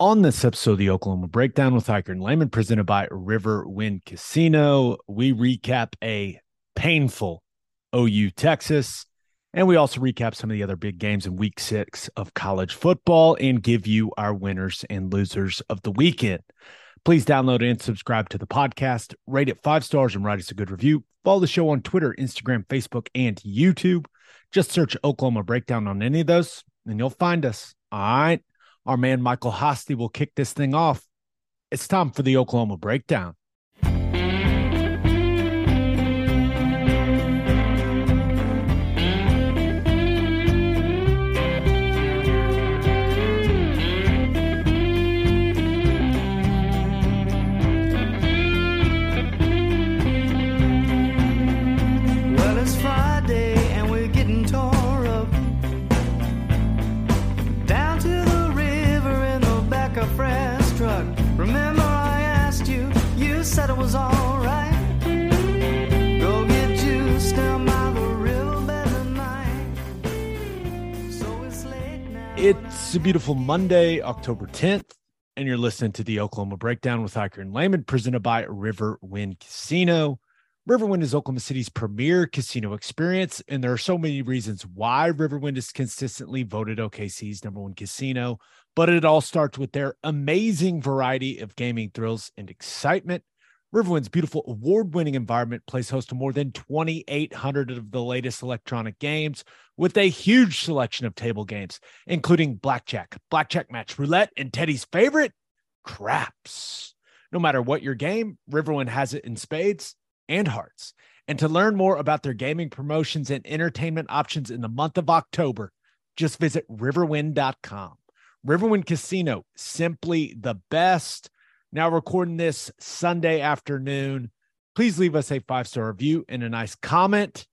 On this episode of the Oklahoma Breakdown with Ikard and Lehman, presented by Riverwind Casino, we recap a painful OU Texas, and we also recap some of the other big games in week six of college football and give you our winners and losers of the weekend. Please download and subscribe to the podcast, rate it five stars, and write us a good review. Follow the show on Twitter, Instagram, Facebook, and YouTube. Just search Oklahoma Breakdown on any of those, and you'll find us. All right. Our man Michael Hosty will kick this thing off. It's time for the Oklahoma Breakdown. It's a beautiful Monday, October 10th, and you're listening to the Oklahoma Breakdown with Ikard and Lehman, presented by Riverwind Casino. Riverwind is Oklahoma City's premier casino experience, and there are so many reasons why Riverwind is consistently voted OKC's number one casino. But it all starts with their amazing variety of gaming thrills and excitement. Riverwind's beautiful award winning environment plays host to more than 2,800 of the latest electronic games with a huge selection of table games, including blackjack, blackjack match, roulette, and Teddy's favorite, craps. No matter what your game, Riverwind has it in spades and hearts. And to learn more about their gaming promotions and entertainment options in the month of October, just visit riverwind.com. Riverwind Casino, simply the best. Now, recording this Sunday afternoon. Please leave us a five star review and a nice comment.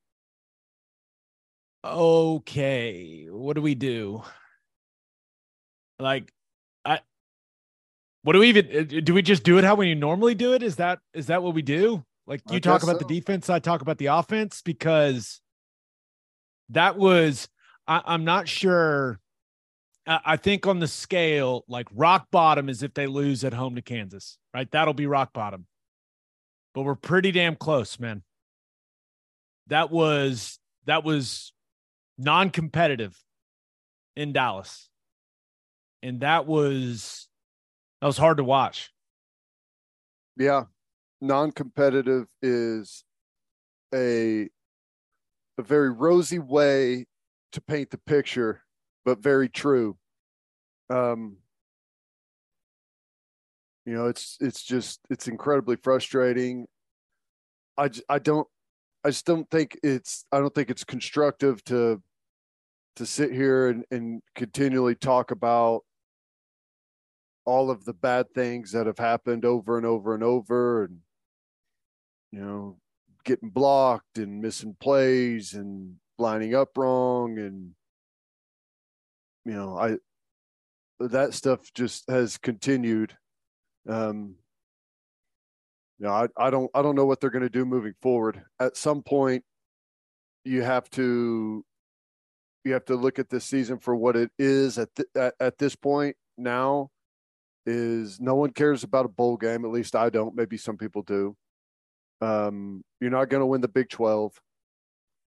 Okay, what do we do? Like, I, what do we even uh, do? We just do it how we normally do it? Is that is that what we do? Like you talk about so. the defense, I talk about the offense because that was I, I'm not sure. I, think on the scale, like rock bottom is if they lose at home to Kansas, right? That'll be rock bottom. But we're pretty damn close, man. That was that was non-competitive in Dallas. And that was that was hard to watch. yeah non-competitive is a a very rosy way to paint the picture but very true. Um you know it's it's just it's incredibly frustrating. I I don't i just don't think it's i don't think it's constructive to to sit here and, and continually talk about all of the bad things that have happened over and over and over and you know getting blocked and missing plays and lining up wrong and you know i that stuff just has continued. Um you know i, I don't i don't know what they're going to do moving forward. At some point you have to you have to look at this season for what it is at th- at, at this point now is no one cares about a bowl game at least i don't maybe some people do. Um you're not going to win the big 12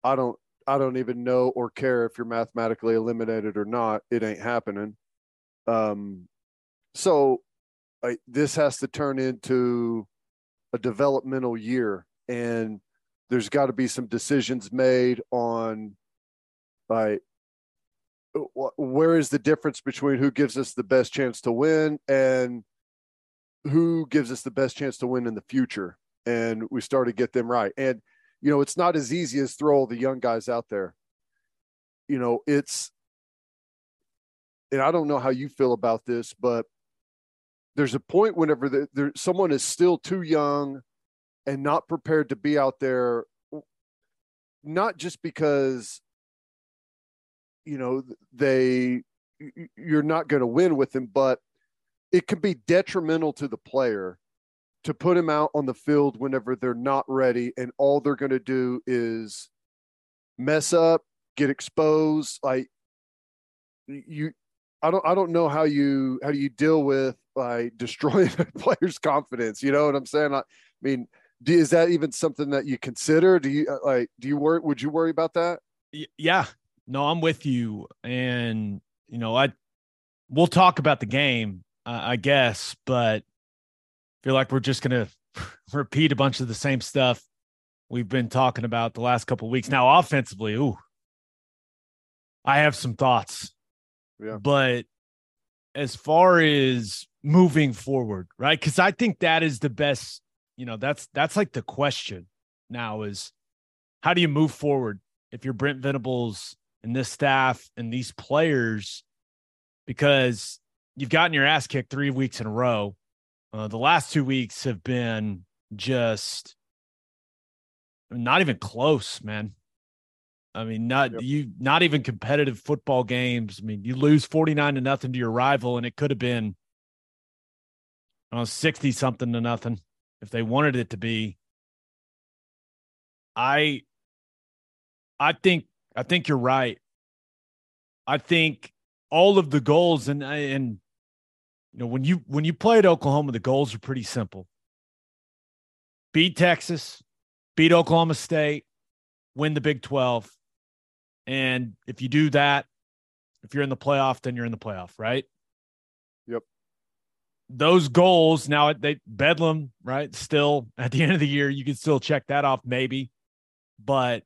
i don't i don't even know or care if you're mathematically eliminated or not it ain't happening. Um so I, this has to turn into a developmental year and there's got to be some decisions made on like wh- where is the difference between who gives us the best chance to win and who gives us the best chance to win in the future? And we start to get them right. And you know it's not as easy as throw all the young guys out there. You know it's and i don't know how you feel about this but there's a point whenever the, there someone is still too young and not prepared to be out there not just because you know they you're not going to win with them, but it can be detrimental to the player to put him out on the field whenever they're not ready and all they're going to do is mess up get exposed like you I don't I don't know how you how do you deal with like destroying a player's confidence. You know what I'm saying? I mean, do, is that even something that you consider? Do you uh, like do you worry? Would you worry about that? Yeah, no, I'm with you, and you know, I we'll talk about the game, I guess, but I feel like we're just gonna repeat a bunch of the same stuff we've been talking about the last couple weeks. Now, offensively, ooh, I have some thoughts. Yeah. But as far as moving forward, right? Because I think that is the best, you know, that's that's like the question now is how do you move forward if you're Brent Venables and this staff and these players? Because you've gotten your ass kicked three weeks in a row. Uh, the last two weeks have been just not even close, man. I mean, not Yep. you, not even competitive football games. I mean, you lose 49 to nothing to your rival, and it could have been uh, 60 something to nothing if they wanted it to be. I, I think, I think you're right. I think all of the goals and, and, you know, when you, when you play at Oklahoma, the goals are pretty simple beat Texas, beat Oklahoma State, win the Big 12. And if you do that, if you're in the playoff, then you're in the playoff, right? Yep. Those goals now at they Bedlam, right? Still at the end of the year, you can still check that off, maybe. But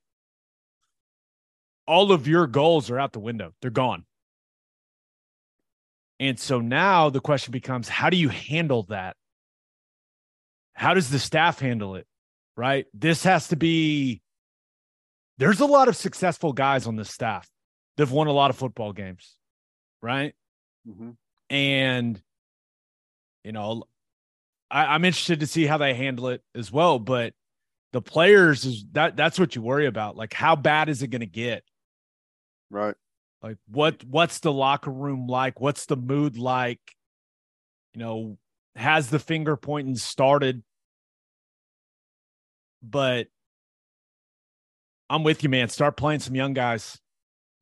all of your goals are out the window. They're gone. And so now the question becomes how do you handle that? How does the staff handle it? Right? This has to be there's a lot of successful guys on this staff that've won a lot of football games, right? Mm-hmm. And you know, I, I'm interested to see how they handle it as well. But the players is that that's what you worry about. Like, how bad is it going to get? Right. Like, what what's the locker room like? What's the mood like? You know, has the finger pointing started? But I'm with you, man. Start playing some young guys.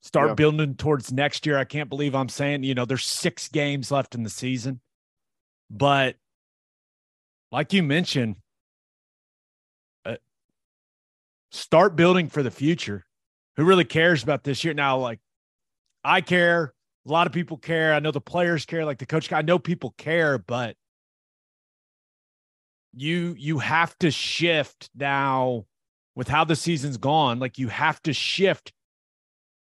Start Yeah. building towards next year. I can't believe I'm saying, you know, there's six games left in the season. But like you mentioned, uh, start building for the future. Who really cares about this year? Now, like, I care. A lot of people care. I know the players care, like the coach. I know people care, but you you have to shift now with how the season's gone. Like you have to shift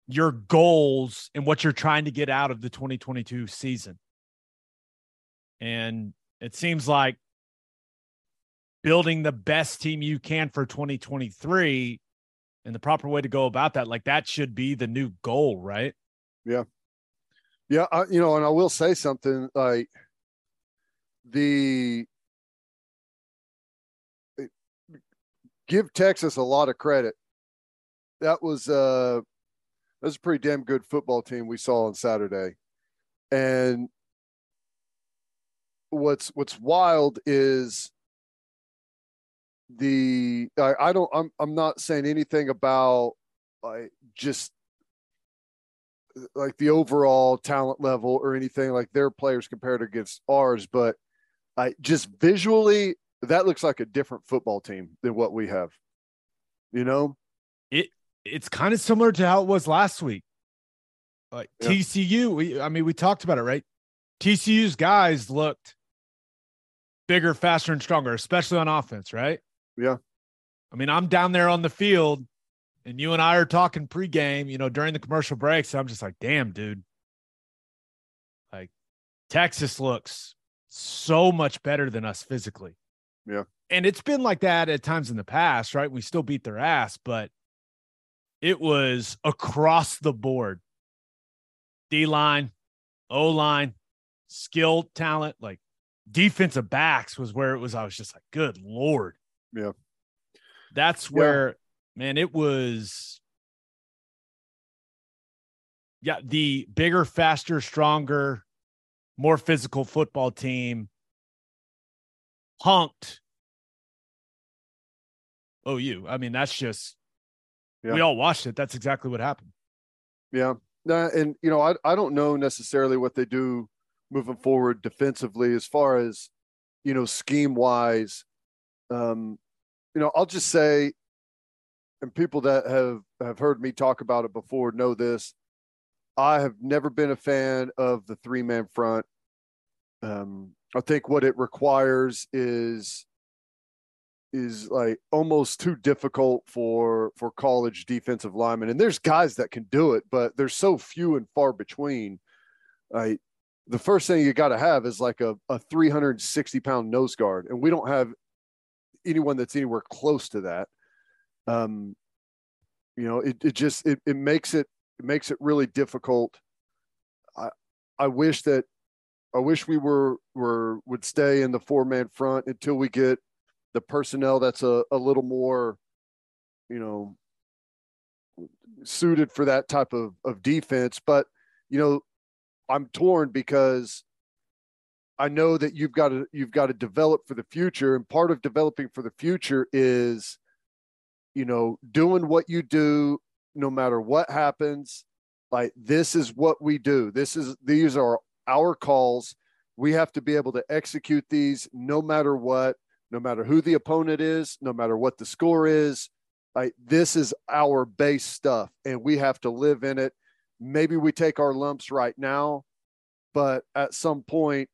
your goals and what you're trying to get out of the 2022 season. And it seems like building the best team you can for 2023 and the proper way to go about that, like that should be the new goal, right? Yeah, Yeah. I, you know, and I will say something like the give Texas a lot of credit. That was uh that was a pretty damn good football team we saw on Saturday. And what's what's wild is the I, I don't I'm I'm not saying anything about like just like the overall talent level or anything like their players compared against ours, but I just visually that looks like a different football team than what we have. You know? It it's kind of similar to how it was last week. Like Yeah. TCU, we, I mean, we talked about it, right? TCU's guys looked bigger, faster, and stronger, especially on offense, right? Yeah. I mean, I'm down there on the field and you and I are talking pregame, you know, during the commercial breaks. I'm just like, damn, dude. Like, Texas looks so much better than us physically. Yeah. And it's been like that at times in the past, right? We still beat their ass, but it was across the board D line, O line, skill, talent, like defensive backs was where it was. I was just like, good Lord. Yeah. That's Yeah. Man, it was. Yeah. The bigger, faster, stronger, more physical football team punked OU. I mean, that's just, we all watched it. That's exactly what happened. Yeah. And you know, I I don't know necessarily what they do moving forward defensively as far as you know scheme wise. Um, you know, I'll just say, and people that have have heard me talk about it before know this. I have never been a fan of the three man front. Um, I think what it requires is is like almost too difficult for for college defensive linemen. And there's guys that can do it, but there's so few and far between. Right. The first thing you got to have is like a, a 360 pound nose guard, and we don't have anyone that's anywhere close to that. Um, you know, it, it just it, it makes it it makes it really difficult. I I wish that I wish we were were would stay in the four man front until we get the personnel that's a, a little more, you know, suited for that type of, of defense. But, you know, I'm torn because I know that you've got to you've got to develop for the future. And part of developing for the future is, you know, doing what you do no matter what happens. Like this is what we do. This is these are our calls. We have to be able to execute these no matter what no matter who the opponent is, no matter what the score is. Like, this is our base stuff, and we have to live in it. Maybe we take our lumps right now, but at some point,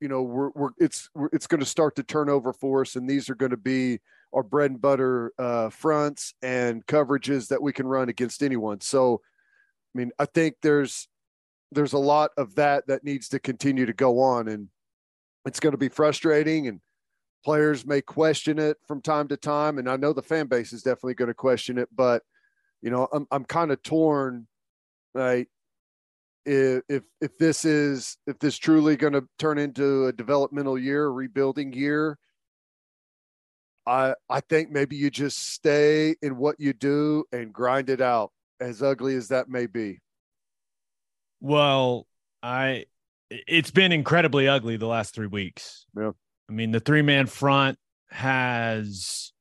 you know, we're, we're it's we're, it's going to start to turn over for us, and these are going to be our bread and butter uh, fronts and coverages that we can run against anyone. So, I mean, I think there's there's a lot of that that needs to continue to go on, and it's going to be frustrating and players may question it from time to time and i know the fan base is definitely going to question it but you know i'm, I'm kind of torn right if, if if this is if this truly going to turn into a developmental year rebuilding year i i think maybe you just stay in what you do and grind it out as ugly as that may be well i it's been incredibly ugly the last three weeks yeah I mean, the three man front has,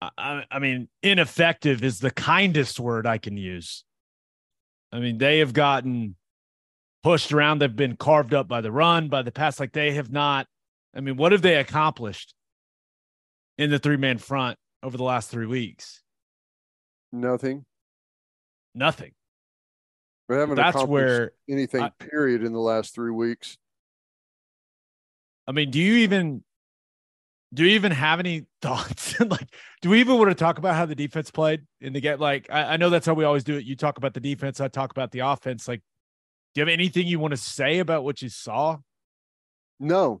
I, I, mean, ineffective is the kindest word I can use. I mean, they have gotten pushed around. They've been carved up by the run, by the pass. Like they have not. I mean, what have they accomplished in the three man front over the last three weeks? Nothing. Nothing. We haven't That's where anything. I, period in the last three weeks. I mean, do you even do you even have any thoughts? like, do we even want to talk about how the defense played in the get? Like, I, I, know that's how we always do it. You talk about the defense, I talk about the offense. Like, do you have anything you want to say about what you saw? No.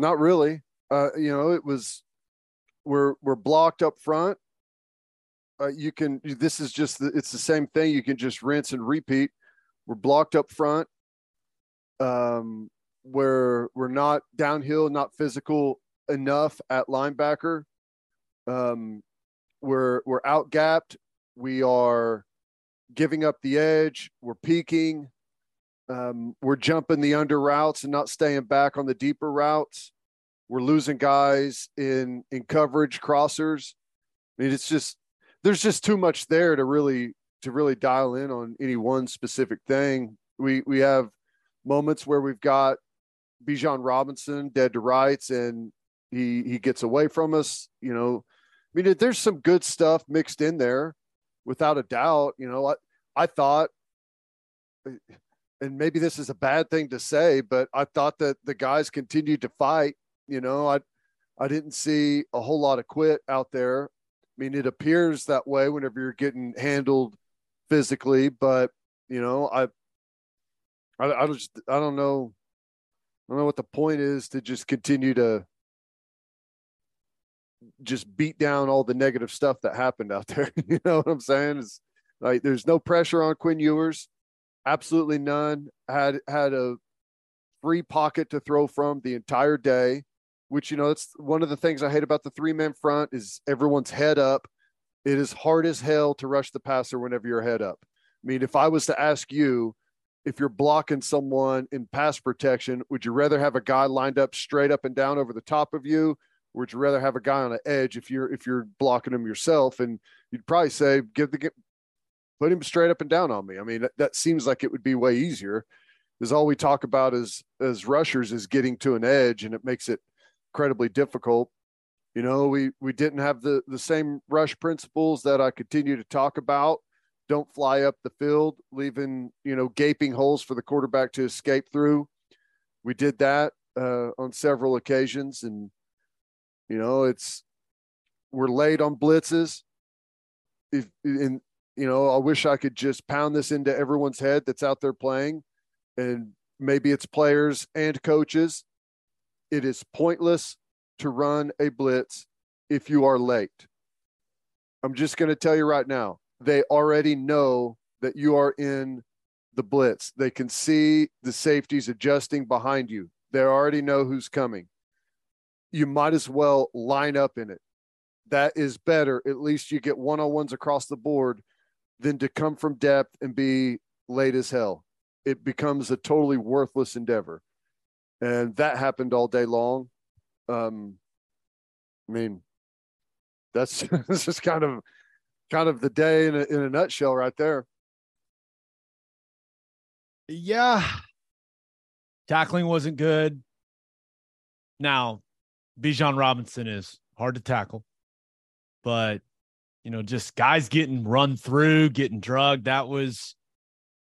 Not really. Uh, you know, it was we're we're blocked up front. Uh, you can. This is just. The, it's the same thing. You can just rinse and repeat. We're blocked up front. Um, where we're not downhill, not physical enough at linebacker. Um, we're we're out gapped. We are giving up the edge. We're peeking. Um, we're jumping the under routes and not staying back on the deeper routes. We're losing guys in in coverage crossers. I mean, it's just there's just too much there to really to really dial in on any one specific thing. We we have moments where we've got Bijan Robinson dead to rights and he he gets away from us. You know, I mean, there's some good stuff mixed in there, without a doubt. You know, I I thought, and maybe this is a bad thing to say, but I thought that the guys continued to fight. You know, I I didn't see a whole lot of quit out there. I mean, it appears that way whenever you're getting handled physically, but you know, I I, I just I don't know I don't know what the point is to just continue to just beat down all the negative stuff that happened out there. you know what I'm saying? It's like there's no pressure on Quinn Ewers, absolutely none. Had had a free pocket to throw from the entire day, which you know that's one of the things I hate about the three man front is everyone's head up. It is hard as hell to rush the passer whenever you're head up. I mean, if I was to ask you if you're blocking someone in pass protection, would you rather have a guy lined up straight up and down over the top of you would you rather have a guy on the edge if you're if you're blocking him yourself? And you'd probably say give the put him straight up and down on me. I mean that, that seems like it would be way easier. Is all we talk about as as rushers is getting to an edge, and it makes it incredibly difficult. You know, we we didn't have the the same rush principles that I continue to talk about. Don't fly up the field, leaving you know gaping holes for the quarterback to escape through. We did that uh, on several occasions, and you know, it's we're late on blitzes. If in you know, I wish I could just pound this into everyone's head that's out there playing, and maybe it's players and coaches. It is pointless to run a blitz if you are late. I'm just going to tell you right now, they already know that you are in the blitz. They can see the safeties adjusting behind you. They already know who's coming you might as well line up in it. That is better. At least you get one on ones across the board than to come from depth and be late as hell. It becomes a totally worthless endeavor. And that happened all day long. Um, I mean, that's, this is kind of kind of the day in a, in a nutshell right there. Yeah. Tackling wasn't good. Now, Bijan Robinson is hard to tackle, but you know, just guys getting run through, getting drugged, that was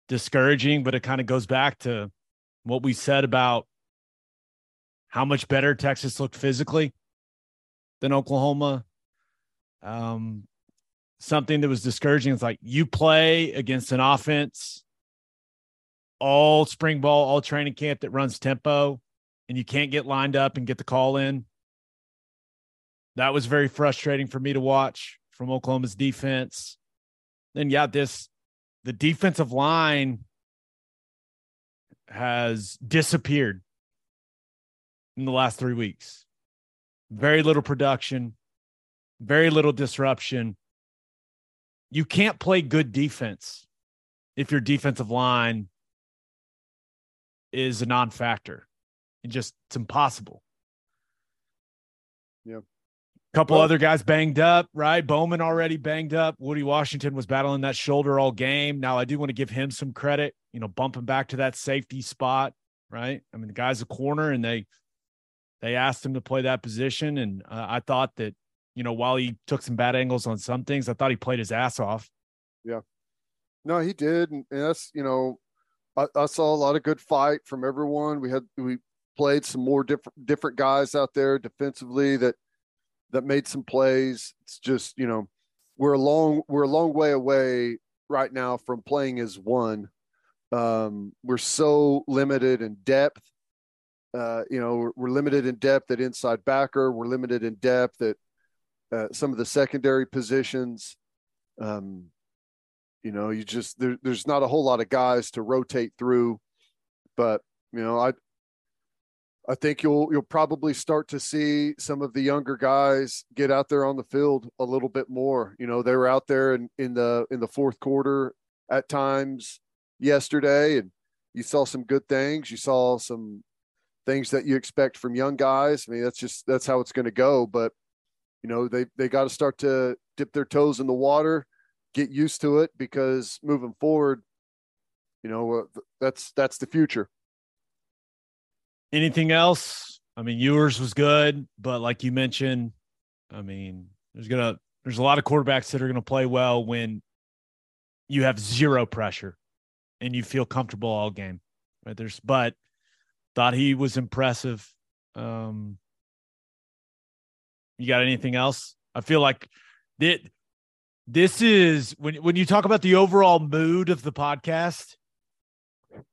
discouraging. But it kind of goes back to what we said about how much better Texas looked physically than Oklahoma. Um, something that was discouraging is like you play against an offense all spring ball, all training camp that runs tempo, and you can't get lined up and get the call in that was very frustrating for me to watch from Oklahoma's defense. Then, yeah, this the defensive line has disappeared in the last three weeks. Very little production, very little disruption. You can't play good defense if your defensive line is a non factor. It just, it's impossible. Yeah couple well, other guys banged up, right? Bowman already banged up. Woody Washington was battling that shoulder all game. Now I do want to give him some credit, you know, bumping back to that safety spot, right? I mean, the guy's a corner and they they asked him to play that position and uh, I thought that, you know, while he took some bad angles on some things, I thought he played his ass off. Yeah. No, he did and that's, you know, I, I saw a lot of good fight from everyone. We had we played some more different different guys out there defensively that that made some plays. It's just, you know, we're a long we're a long way away right now from playing as one. Um, we're so limited in depth. Uh, you know, we're, we're, limited in depth at inside backer. We're limited in depth at uh, some of the secondary positions. Um, you know, you just there, there's not a whole lot of guys to rotate through. But you know, I I think you'll you'll probably start to see some of the younger guys get out there on the field a little bit more. You know, they were out there in, in the in the fourth quarter at times yesterday, and you saw some good things. You saw some things that you expect from young guys. I mean, that's just that's how it's going to go. But you know, they they got to start to dip their toes in the water, get used to it because moving forward, you know, uh, that's that's the future. Anything else? I mean, yours was good, but like you mentioned, I mean, there's gonna there's a lot of quarterbacks that are gonna play well when you have zero pressure and you feel comfortable all game. Right? There's but thought he was impressive. Um you got anything else? I feel like that this is when when you talk about the overall mood of the podcast,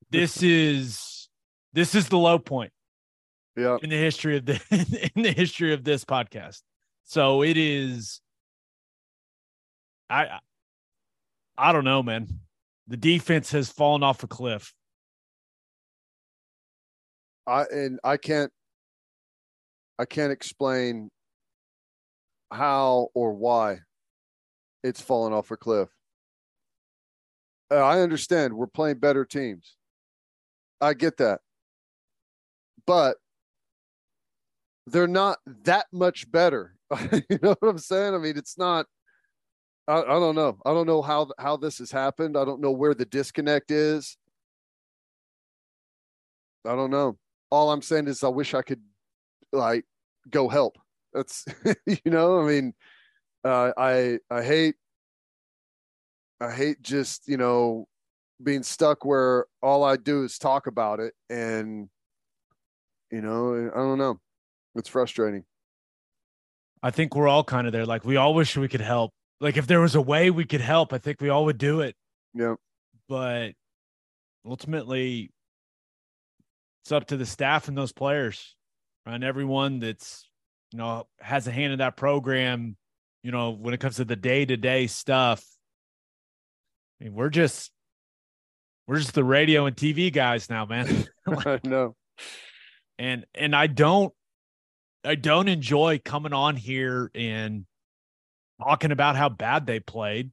this is this is the low point Yeah. in the history of the in the history of this podcast. So it is I I don't know, man. The defense has fallen off a cliff. I and I can't I can't explain how or why it's fallen off a cliff. Uh, I understand we're playing better teams. I get that. But they're not that much better. you know what I'm saying? I mean, it's not I, I don't know. I don't know how how this has happened. I don't know where the disconnect is. I don't know. All I'm saying is I wish I could like go help. That's you know, I mean, uh, I I hate I hate just, you know, being stuck where all I do is talk about it and you know, I don't know. It's frustrating. I think we're all kind of there. Like we all wish we could help. Like if there was a way we could help, I think we all would do it. Yeah. But ultimately, it's up to the staff and those players, and everyone that's you know has a hand in that program. You know, when it comes to the day to day stuff, I mean, we're just we're just the radio and TV guys now, man. I know. And and I don't I don't enjoy coming on here and talking about how bad they played.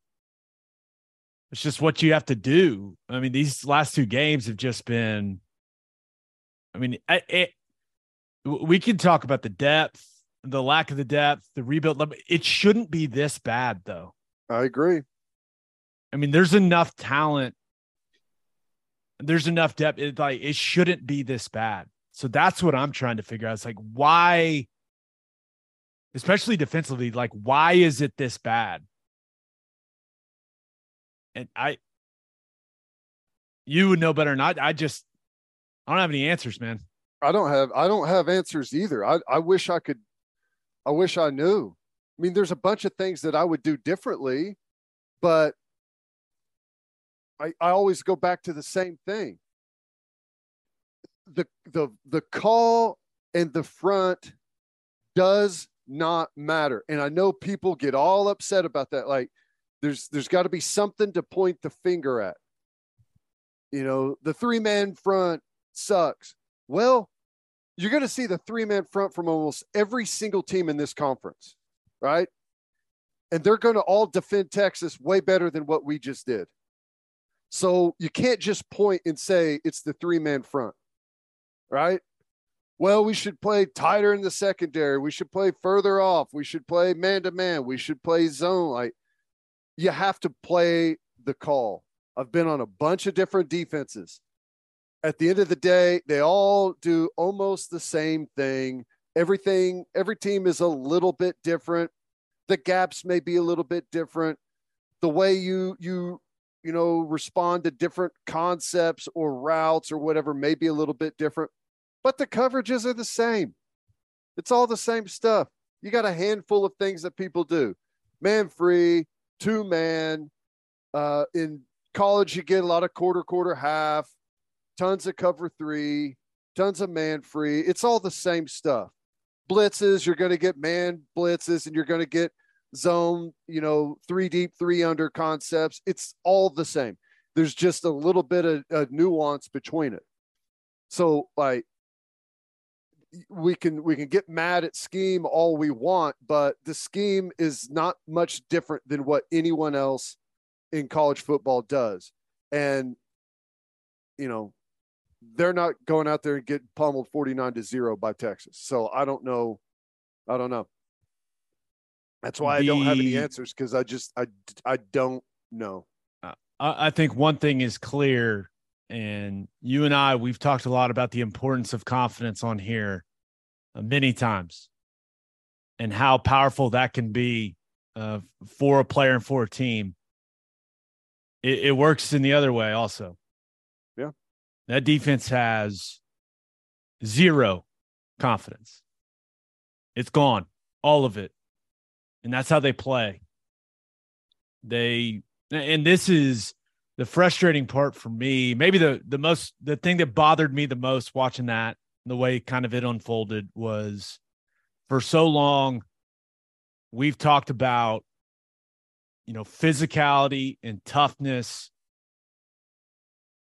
It's just what you have to do. I mean, these last two games have just been. I mean, I, it, we can talk about the depth, the lack of the depth, the rebuild. It shouldn't be this bad, though. I agree. I mean, there's enough talent. There's enough depth. It, like it shouldn't be this bad. So that's what I'm trying to figure out. It's like why, especially defensively, like why is it this bad? And I, you would know better than I. I just, I don't have any answers, man. I don't have I don't have answers either. I I wish I could I wish I knew. I mean, there's a bunch of things that I would do differently, but I I always go back to the same thing. The the the call and the front does not matter. And I know people get all upset about that. Like there's there's got to be something to point the finger at. You know, the three man front sucks. Well, you're going to see the three man front from almost every single team in this conference, right? And they're going to all defend Texas way better than what we just did. So you can't just point and say it's the three man front, right? Well, we should play tighter in the secondary. We should play further off. We should play man to man. We should play zone. Like you have to play the call. I've been on a bunch of different defenses at the end of the day, they all do almost the same thing. Everything, every team is a little bit different. The gaps may be a little bit different. The way you you you know respond to different concepts or routes or whatever may be a little bit different, but the coverages are the same. It's all the same stuff. You got a handful of things that people do: man free, two man. Uh, in college, you get a lot of quarter, quarter, half tons of cover three, tons of man free. It's all the same stuff. Blitzes, you're going to get man blitzes and you're going to get zone, you know, three deep, three under concepts. It's all the same. There's just a little bit of, of nuance between it. So, like, we can we can get mad at scheme all we want, but the scheme is not much different than what anyone else in college football does. And, you know, they're not going out there and getting pummeled 49 to 0 by Texas. So I don't know. I don't know. That's why I don't have any answers because I just I I don't know. I, I think one thing is clear, and you and I, we've talked a lot about the importance of confidence on here uh, many times and how powerful that can be uh, for a player and for a team. It, it works in the other way also. Yeah. That defense has zero confidence. It's gone, all of it. And that's how they play. They and this is the frustrating part for me. Maybe the the most the thing that bothered me the most watching that, the way kind of it unfolded was for so long we've talked about you know physicality and toughness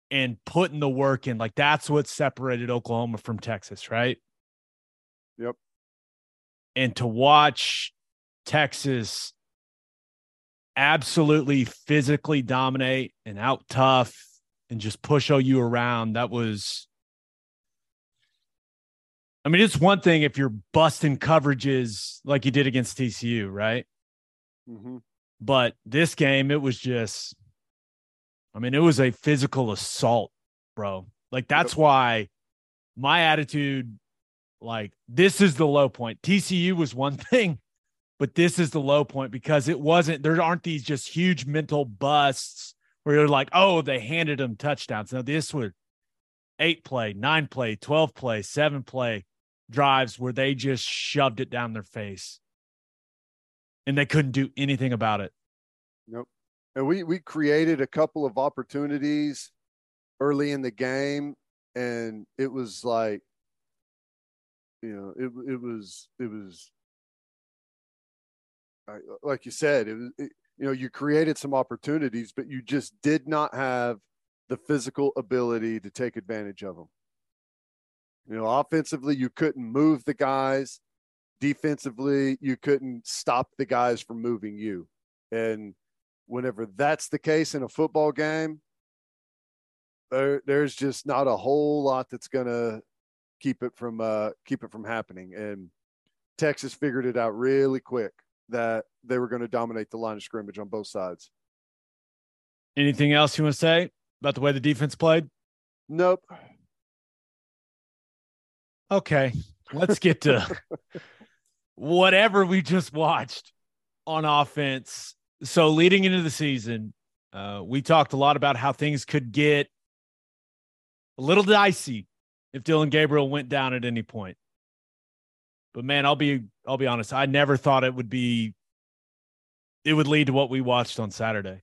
and putting the work in like that's what separated Oklahoma from Texas, right? Yep. And to watch Texas absolutely physically dominate and out tough and just push OU around, that was I mean, it's one thing if you're busting coverages like you did against TCU, right? Mm-hmm. But this game, it was just, I mean, it was a physical assault, bro. Like, that's why my attitude, like, this is the low point. TCU was one thing, but this is the low point because it wasn't, there aren't these just huge mental busts where you're like, oh, they handed them touchdowns. Now, this was eight play, nine play, 12 play, seven play drives where they just shoved it down their face and they couldn't do anything about it. Nope. And we we created a couple of opportunities early in the game, and it was like, you know, it it was it was like you said, it it, you know you created some opportunities, but you just did not have the physical ability to take advantage of them. You know, offensively, you couldn't move the guys. Defensively, you couldn't stop the guys from moving you. And whenever that's the case in a football game, there, there's just not a whole lot that's gonna keep it from uh, keep it from happening. And Texas figured it out really quick that they were going to dominate the line of scrimmage on both sides. Anything else you want to say about the way the defense played? Nope. Okay, let's get to whatever we just watched on offense. So, leading into the season, uh, we talked a lot about how things could get a little dicey if Dillon Gabriel went down at any point. But man, I'll be I'll be honest, I never thought it would be it would lead to what we watched on Saturday.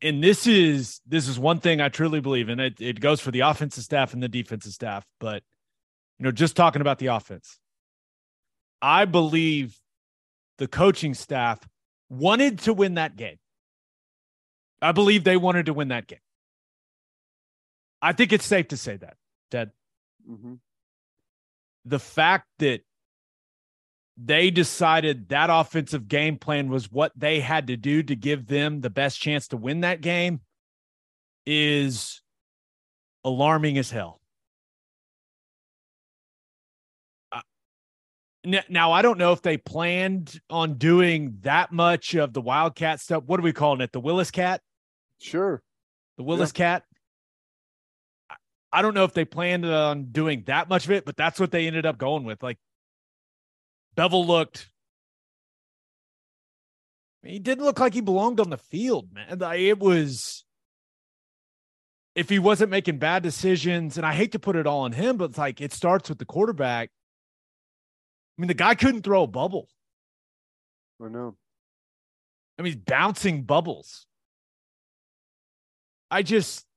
And this is this is one thing I truly believe, and it, it goes for the offensive staff and the defensive staff, but you know, just talking about the offense. I believe the coaching staff wanted to win that game. I believe they wanted to win that game. I think it's safe to say that, Ted. hmm The fact that they decided that offensive game plan was what they had to do to give them the best chance to win that game is alarming as hell. Uh, Now, I don't know if they planned on doing that much of the Wildcat stuff. What are we calling it? The Willis Cat? Sure. The Willis Cat? I- I don't know if they planned on doing that much of it, but that's what they ended up going with. Like, Beville looked. He didn't look like he belonged on the field, man. It was. If he wasn't making bad decisions, and I hate to put it all on him, but it's like it starts with the quarterback. I mean, the guy couldn't throw a bubble. I know. I mean, he's bouncing bubbles. I just, I-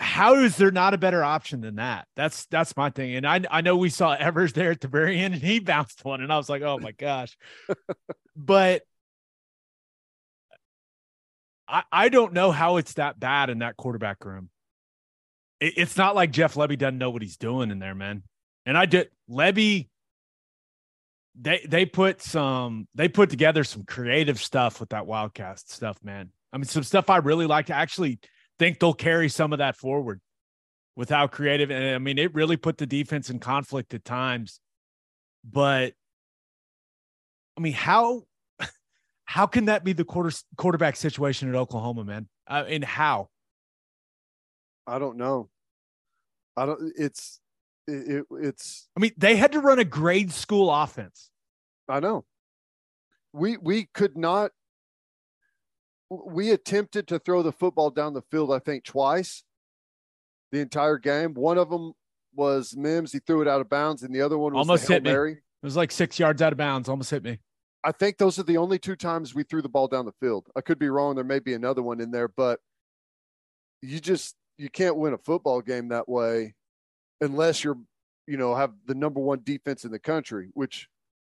how is there not a better option than that? That's that's my thing. And I I know we saw Evers there at the very end, and he bounced one, and I was like, oh my gosh. but I I don't know how it's that bad in that quarterback room. It, it's not like Jeff Lebby doesn't know what he's doing in there, man. And I did Lebby they they put some they put together some creative stuff with that Wildcat stuff, man. I mean, some stuff I really like. to actually think they'll carry some of that forward with how creative. And I mean, it really put the defense in conflict at times. But I mean, how how can that be the quarter quarterback situation at Oklahoma, man? Uh, and how? I don't know. I don't. It's it, it's. I mean, they had to run a grade school offense. I know. We we could not. We attempted to throw the football down the field. I think twice. The entire game. One of them was Mims. He threw it out of bounds, and the other one was almost hit Mary. me. It was like six yards out of bounds. Almost hit me. I think those are the only two times we threw the ball down the field. I could be wrong. There may be another one in there, but you just you can't win a football game that way unless you're you know have the number one defense in the country, which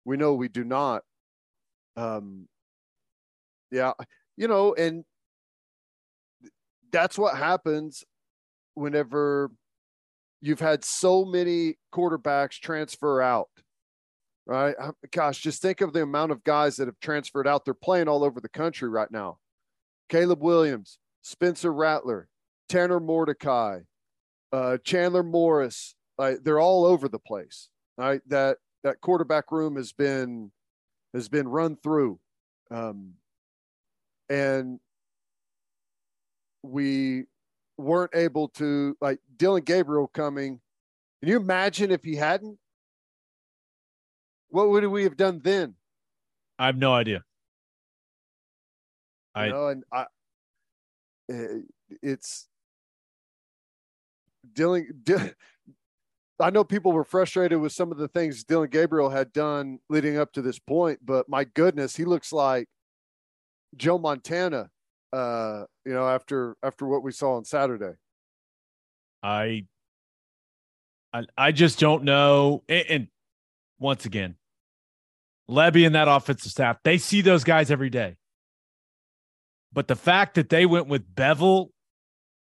we know we do not. Um, yeah, you know, and that's what happens whenever you've had so many quarterbacks transfer out. Right? Gosh, just think of the amount of guys that have transferred out. They're playing all over the country right now. Caleb Williams, Spencer Rattler, Tanner Mordecai, uh, Chandler Morris. Like they're all over the place. Right? That that quarterback room has been has been run through, um, and we weren't able to like Dillon Gabriel coming. Can you imagine if he hadn't? What would we have done then? I have no idea. I you know, and I, eh, it's Dillon. I know people were frustrated with some of the things Dillon Gabriel had done leading up to this point, but my goodness, he looks like Joe Montana. Uh, you know, after after what we saw on Saturday. I, I, I just don't know. And, and once again, Lebby and that offensive staff, they see those guys every day. But the fact that they went with Beville,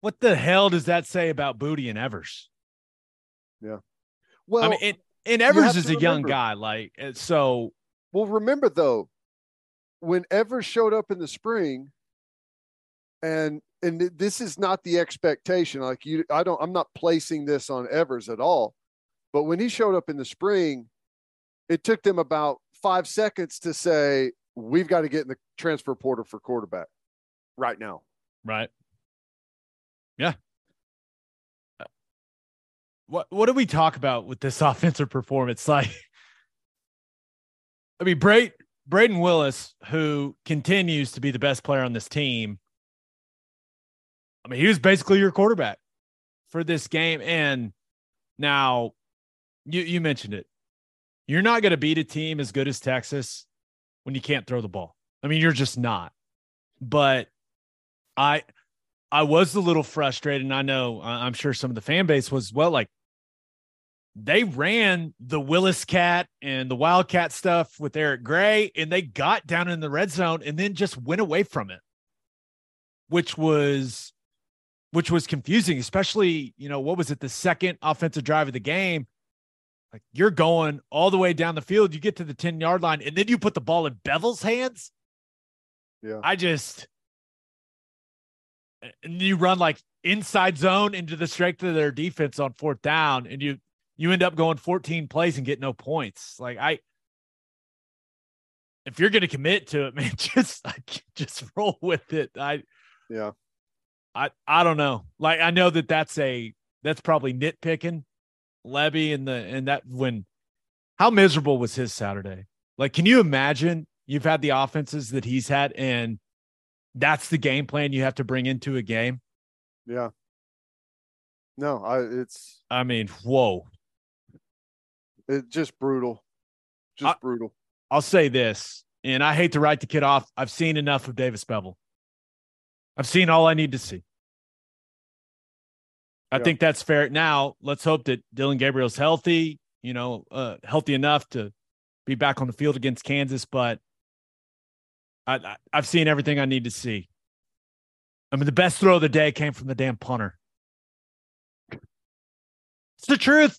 what the hell does that say about Booty and Evers? Yeah. Well, I mean, it, and Evers is a remember. young guy, like so. Well, remember though, when Evers showed up in the spring, and and this is not the expectation. Like you, I don't. I'm not placing this on Evers at all. But when he showed up in the spring, it took them about five seconds to say we've got to get in the transfer portal for quarterback right now. Right. Yeah. Uh, what what do we talk about with this offensive performance? Like, I mean, Brayden Willis, who continues to be the best player on this team. I mean, he was basically your quarterback for this game. And now you you mentioned it. You're not going to beat a team as good as Texas when you can't throw the ball. I mean, you're just not. But I I was a little frustrated, and I know I'm sure some of the fan base was well. Like they ran the Willis Cat and the Wildcat stuff with Eric Gray, and they got down in the red zone and then just went away from it, which was which was confusing, especially, you know, what was it, the second offensive drive of the game? Like you're going all the way down the field, you get to the 10 yard line, and then you put the ball in Beville's hands. Yeah. I just and you run like inside zone into the strength of their defense on fourth down, and you you end up going 14 plays and get no points. Like I if you're gonna commit to it, man, just like just roll with it. I yeah. I I don't know. Like I know that that's a that's probably nitpicking Lebby and the and that when how miserable was his Saturday? Like, can you imagine you've had the offenses that he's had and that's the game plan you have to bring into a game? Yeah. No, I it's I mean, whoa. It's just brutal. Just I, brutal. I'll say this, and I hate to write the kid off. I've seen enough of Davis Beville. I've seen all I need to see. I yeah. think that's fair. Now, let's hope that Dillon Gabriel's healthy, you know, uh, healthy enough to be back on the field against Kansas. But I, I, I've seen everything I need to see. I mean, the best throw of the day came from the damn punter. It's the truth.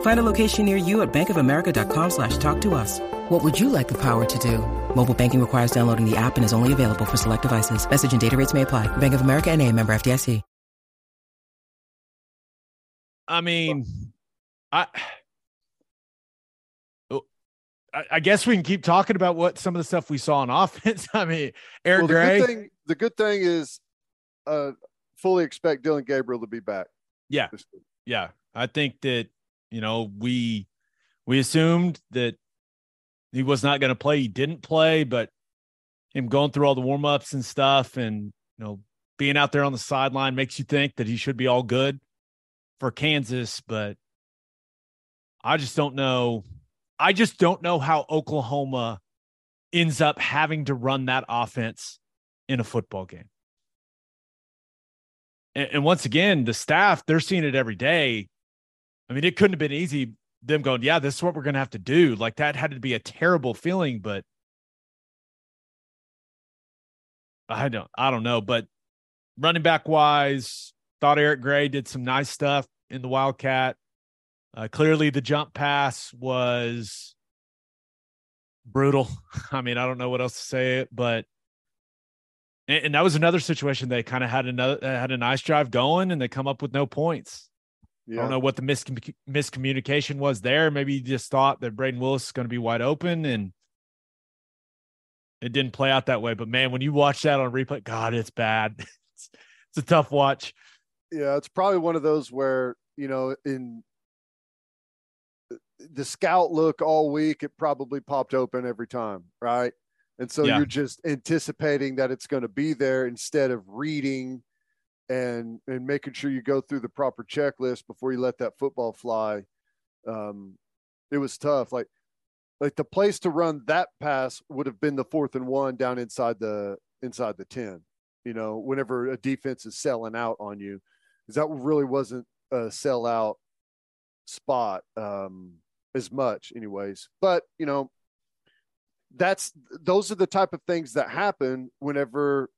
Find a location near you at bankofamerica.com slash talk to us. What would you like the power to do? Mobile banking requires downloading the app and is only available for select devices. Message and data rates may apply. Bank of America and a member FDIC. I mean, I, oh, I, I guess we can keep talking about what some of the stuff we saw on offense. I mean, Eric well, the Gray. good thing the good thing is uh fully expect Dillon Gabriel to be back. Yeah. yeah, I think that you know we we assumed that he was not going to play. He didn't play, but him going through all the warm ups and stuff, and you know being out there on the sideline makes you think that he should be all good for Kansas. But I just don't know. I just don't know how Oklahoma ends up having to run that offense in a football game. And, and once again, the staff, they're seeing it every day. I mean, it couldn't have been easy them going, yeah, this is what we're going to have to do. Like that had to be a terrible feeling, but I don't, I don't know. But running back wise, thought Eric Gray did some nice stuff in the Wildcat. Uh, clearly, the jump pass was brutal. I mean, I don't know what else to say it, but and, and that was another situation they kind of had another had a nice drive going, and they come up with no points. I don't know what the miscom- miscommunication was there. Maybe you just thought that Brayden Willis is going to be wide open, and it didn't play out that way. But man, when you watch that on replay, God, it's bad. it's, it's a tough watch. Yeah, it's probably one of those where, you know, in the scout look all week, it probably popped open every time, right? And so Yeah. you're just anticipating that it's going to be there instead of reading and and making sure you go through the proper checklist before you let that football fly. Um, it was tough. Like like the place to run that pass would have been the fourth and one down inside the inside the 10 you know whenever a defense is selling out on you because that really wasn't a sellout spot um as much anyways but you know that's those are the type of things that happen whenever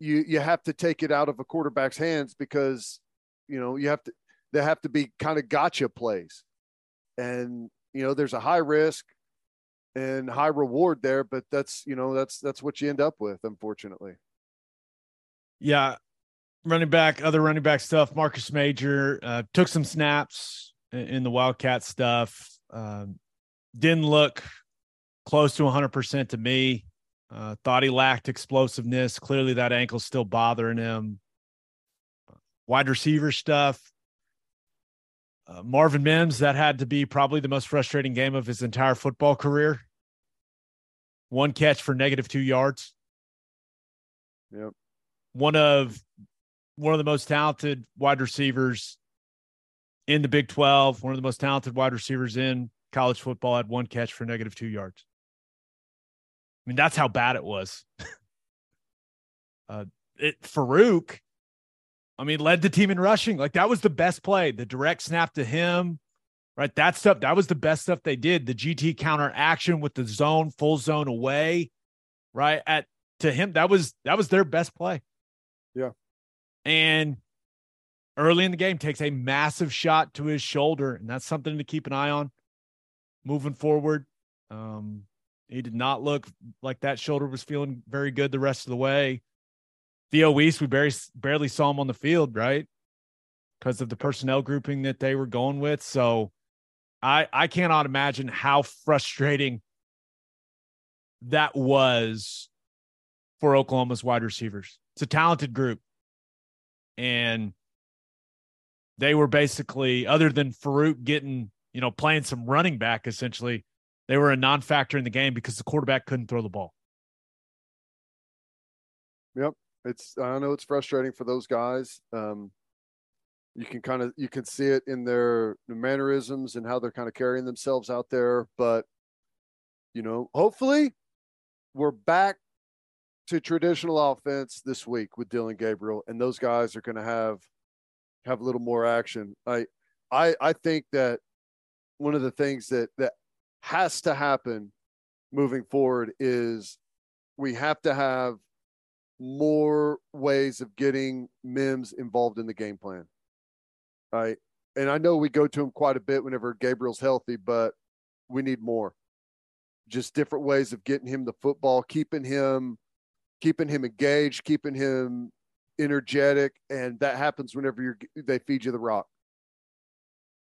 you you have to take it out of a quarterback's hands because you know you have to they have to be kind of gotcha plays and you know there's a high risk and high reward there but that's you know that's that's what you end up with unfortunately Yeah. Running back, other running back stuff. Marcus Major uh, took some snaps in, the Wildcat stuff. Um, didn't look close to 100% to me. Uh, thought he lacked explosiveness. Clearly, that ankle's still bothering him. Wide receiver stuff. Uh, Marvin Mims, that had to be probably the most frustrating game of his entire football career. One catch for negative two yards. Yep. One of one of the most talented wide receivers in the Big 12, one of the most talented wide receivers in college football had one catch for negative two yards. I mean, that's how bad it was. uh, it Farooq, I mean, led the team in rushing. Like that was the best play. The direct snap to him, right? That stuff, that was the best stuff they did. The GT counter action with the zone, full zone away, right? At to him, that was that was their best play. Yeah. And early in the game takes a massive shot to his shoulder, and that's something to keep an eye on moving forward. Um, he did not look like that shoulder was feeling very good the rest of the way. Theo Wease, we barely barely saw him on the field, right? Because of the personnel grouping that they were going with. So I I cannot imagine how frustrating that was for Oklahoma's wide receivers. It's a talented group. And they were basically, other than Farooq getting, you know, playing some running back essentially, they were a non factor in the game because the quarterback couldn't throw the ball. Yep. It's I know it's frustrating for those guys. Um you can kind of you can see it in their mannerisms and how they're kind of carrying themselves out there, but you know, hopefully we're back to traditional offense this week with Dillon Gabriel, and those guys are going to have have a little more action. I I I think that one of the things that that has to happen moving forward is we have to have more ways of getting Mims involved in the game plan. Right. And I know we go to him quite a bit whenever Gabriel's healthy, but we need more. Just different ways of getting him the football, keeping him keeping him engaged, keeping him energetic, and that happens whenever you're they feed you the rock.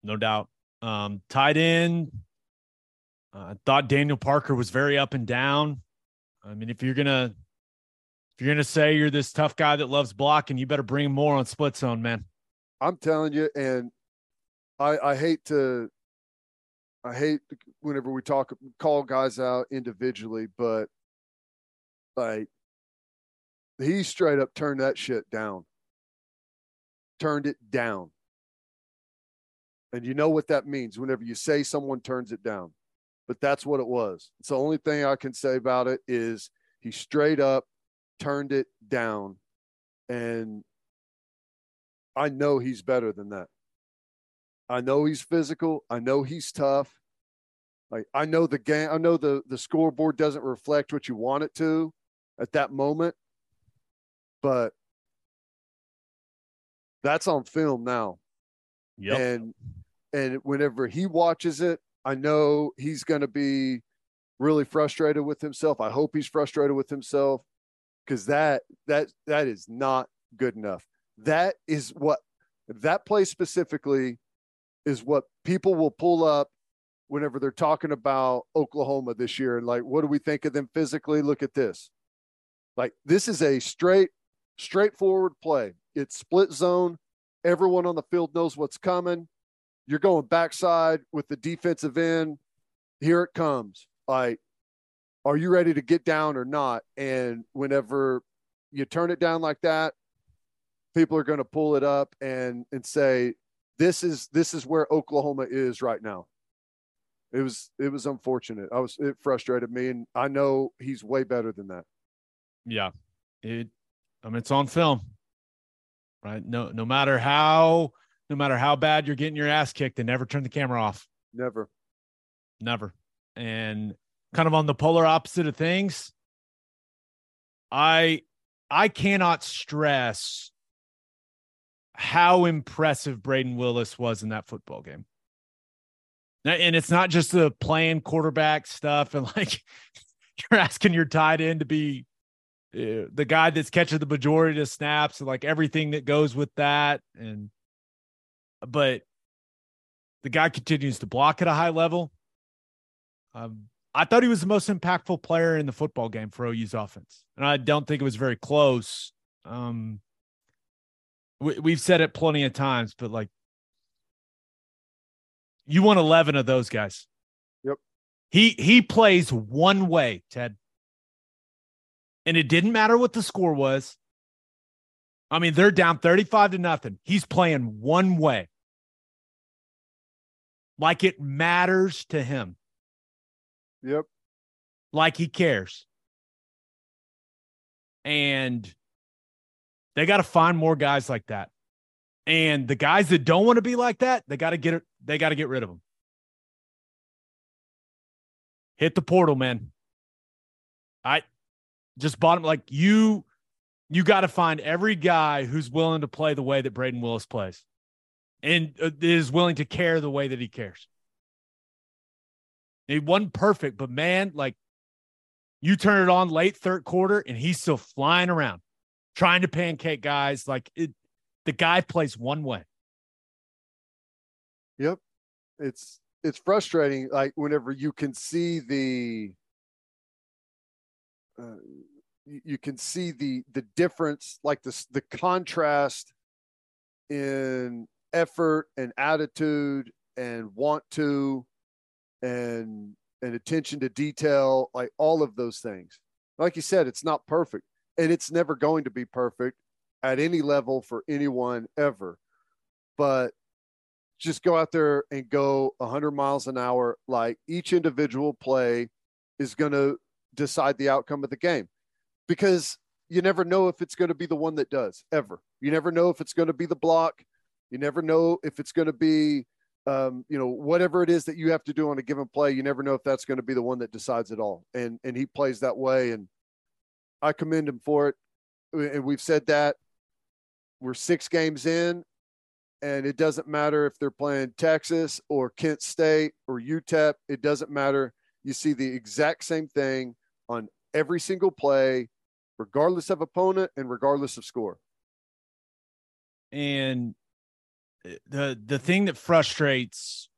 No doubt. Um, tight end. I uh, thought Daniel Parker was very up and down. I mean, if you're gonna if you're gonna say you're this tough guy that loves blocking, you better bring more on split zone, man. I'm telling you, and I I hate to I hate whenever we talk call guys out individually, but like he straight up turned that shit down. Turned it down. And you know what that means whenever you say someone turns it down. But that's what it was. It's the only thing I can say about it is he straight up turned it down. And I know he's better than that. I know he's physical. I know he's tough. Like I know the game. I know the the scoreboard doesn't reflect what you want it to at that moment, but that's on film now. Yep. And and whenever he watches it, I know he's going to be really frustrated with himself. I hope he's frustrated with himself because that that that is not good enough. That is what that play specifically is what people will pull up whenever they're talking about Oklahoma this year and like what do we think of them physically? Look at this. Like this is a straight straightforward play. It's split zone. Everyone on the field knows what's coming. You're going backside with the defensive end. Here it comes. Like, are you ready to get down or not? And whenever you turn it down like that, people are going to pull it up and and say, "This is this is where Oklahoma is right now." It was it was unfortunate. I was it frustrated me, and I know he's way better than that. Yeah, it I mean, it's on film, right? No, no matter how, no matter how bad you're getting your ass kicked, and never turn the camera off. Never, never. And kind of on the polar opposite of things, I, I cannot stress how impressive Brayden Willis was in that football game. And it's not just the playing quarterback stuff and like you're asking your tight end to be uh, the guy that's catching the majority of snaps and like everything that goes with that. And, but the guy continues to block at a high level. Um, I thought he was the most impactful player in the football game for OU's offense. And I don't think it was very close. Um, we, we've said it plenty of times, but like, you want 11 of those guys. Yep. He he plays one way, Ted and it didn't matter what the score was. I mean, they're down 35 to nothing. He's playing one way. Like it matters to him. Yep. Like he cares. And they got to find more guys like that. And the guys that don't want to be like that, they got to get it, they got to get rid of them. Hit the portal, man. I just bottom like you you got to find every guy who's willing to play the way that Brayden Willis plays and uh, is willing to care the way that he cares. He wasn't perfect, but man, like you turn it on late third quarter and he's still flying around trying to pancake guys. Like it, the guy plays one way. Yep. It's, it's frustrating. Like whenever you can see the, uh, you can see the the difference, like the the contrast in effort and attitude and want to and and attention to detail, like all of those things. Like you said, it's not perfect, and it's never going to be perfect at any level for anyone ever. But just go out there and go 100 miles an hour. Like each individual play is going to decide the outcome of the game. Because you never know if it's going to be the one that does ever. You never know if it's going to be the block. You never know if it's going to be, um, you know, whatever it is that you have to do on a given play. You never know if that's going to be the one that decides it all. And and he plays that way, and I commend him for it. And we've said that we're six games in, and it doesn't matter if they're playing Texas or Kent State or UTEP. It doesn't matter. You see the exact same thing on every single play, regardless of opponent and regardless of score. And eh, the the thing that frustrates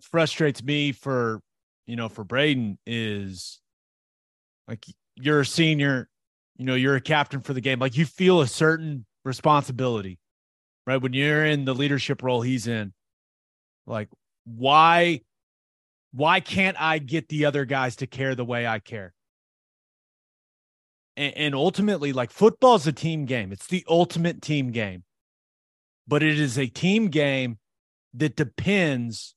frustrates me for you know for Brayden is like you're a senior, you know, you're a captain for the game. Like you feel a certain responsibility, right? When you're in the leadership role he's in, like why why can't I get the other guys to care the way I care? And, and ultimately, like football's a team game. It's the ultimate team game, but it is a team game that depends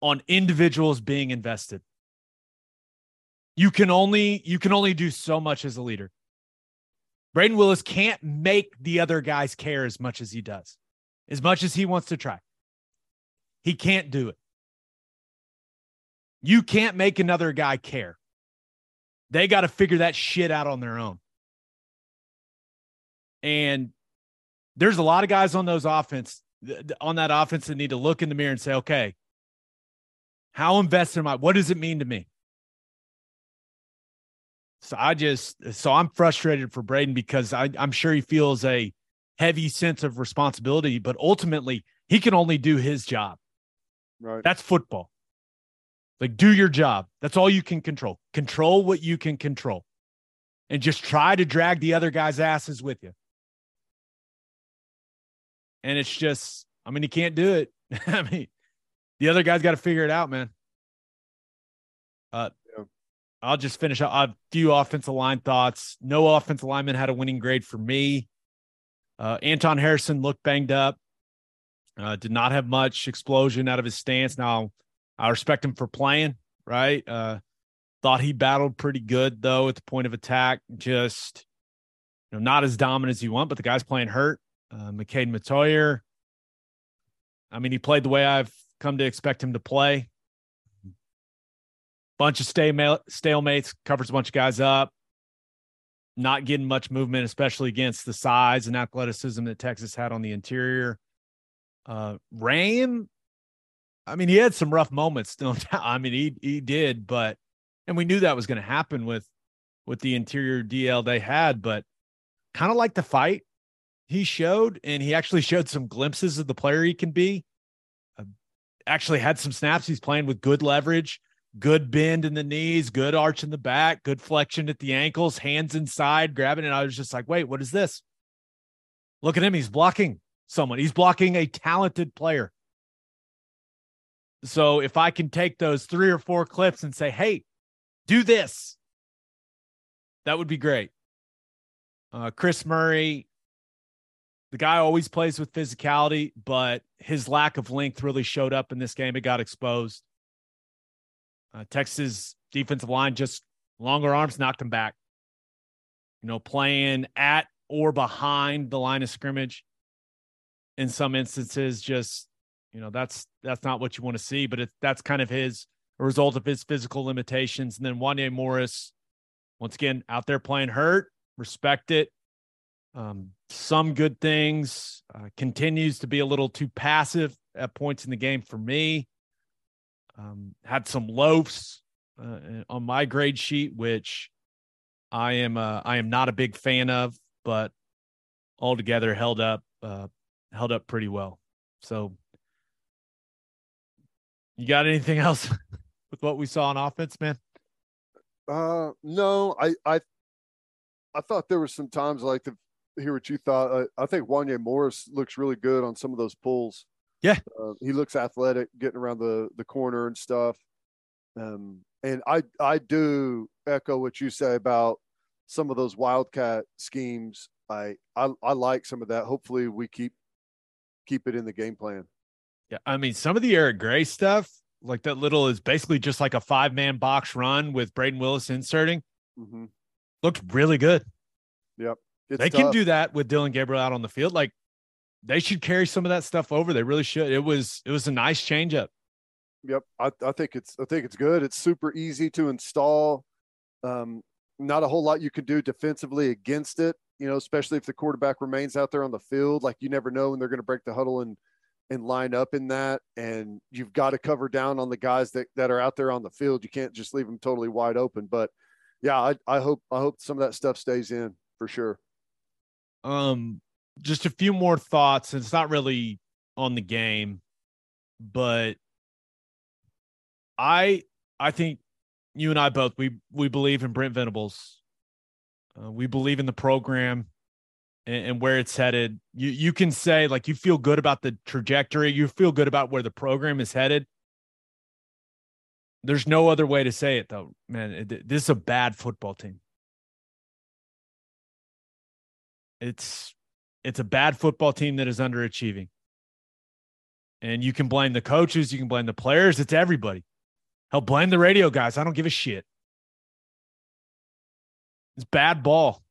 on individuals being invested. You can only you can only do so much as a leader. Brayden Willis can't make the other guys care as much as he does, as much as he wants to try. He can't do it. You can't make another guy care. They got to figure that shit out on their own. And there's a lot of guys on those offense on that offense that need to look in the mirror and say, okay, how invested am I? What does it mean to me? So I just so I'm frustrated for Brayden because I, I'm sure he feels a heavy sense of responsibility, but ultimately he can only do his job. Right. That's football. Like do your job. That's all you can control. Control what you can control. And just try to drag the other guy's asses with you. And it's just, I mean, he can't do it. I mean, the other guy's got to figure it out, man. Uh, I'll just finish up a few offensive line thoughts. No offensive lineman had a winning grade for me. Uh, Anton Harrison looked banged up. Uh, did not have much explosion out of his stance. Now, I respect him for playing, right? Uh, thought he battled pretty good, though, at the point of attack. Just, you know, not as dominant as you want, but the guy's playing hurt. Uh, McKade Mettauer, I mean, he played the way I've come to expect him to play bunch of stalemates, covers a bunch of guys up, not getting much movement, especially against the size and athleticism that Texas had on the interior. Uh, Raym, I mean, he had some rough moments. No doubt. I mean, he he did, but and we knew that was going to happen with with the interior DL they had, but kind of like the fight he showed, and he actually showed some glimpses of the player he can be. Uh, actually, had some snaps. He's playing with good leverage good bend in the knees, good arch in the back, good flexion at the ankles, hands inside, grabbing And I was just like, wait, what is this? Look at him. He's blocking someone, he's blocking a talented player. So if I can take those three or four clips and say, hey, do this, that would be great. Uh, Chris Murray, the guy always plays with physicality, but his lack of length really showed up in this game. It got exposed. Uh, Texas defensive line just longer arms knocked him back. You know, playing at or behind the line of scrimmage in some instances, just you know, that's that's not what you want to see. But it, that's kind of his a result of his physical limitations. And then Wanya Morris, once again, out there playing hurt. Respect it. Um, some good things. Uh, continues to be a little too passive at points in the game for me. Um, had some loafs uh, on my grade sheet, which I am uh, I am not a big fan of, but altogether held up uh, held up pretty well. So, you got anything else with what we saw on offense, man? Uh, no, I I I thought there were some times like to hear what you thought. I, I think Wanya Morris looks really good on some of those pulls. Yeah, uh, he looks athletic, getting around the the corner and stuff. Um, and I I do echo what you say about some of those wildcat schemes. I I, I like some of that. Hopefully, we keep keep it in the game plan. Yeah, I mean, some of the Eric Gray stuff, like that little, is basically just like a five man box run with Brayden Willis inserting. Mm-hmm. looked really good. Yep. It's they can do that with Dillon Gabriel out on the field. Like they should carry some of that stuff over. They really should. It was it was a nice changeup. Yep, I, I think it's I think it's good. It's super easy to install. Um, not a whole lot you can do defensively against it. You know, especially if the quarterback remains out there on the field. Like you never know when they're going to break the huddle and and line up in that. And you've got to cover down on the guys that that are out there on the field. You can't just leave them totally wide open. But yeah, I, I hope I hope some of that stuff stays in for sure. Um, just a few more thoughts. It's not really on the game, but I I think you and I both we we believe in Brent Venables. Uh, we believe in the program and, and where it's headed. You you can say like you feel good about the trajectory. You feel good about where the program is headed. There's no other way to say it though, man. It, this is a bad football team. It's it's a bad football team that is underachieving. And you can blame the coaches, you can blame the players, it's everybody. Hell, blame the radio guys. I don't give a shit. It's bad ball.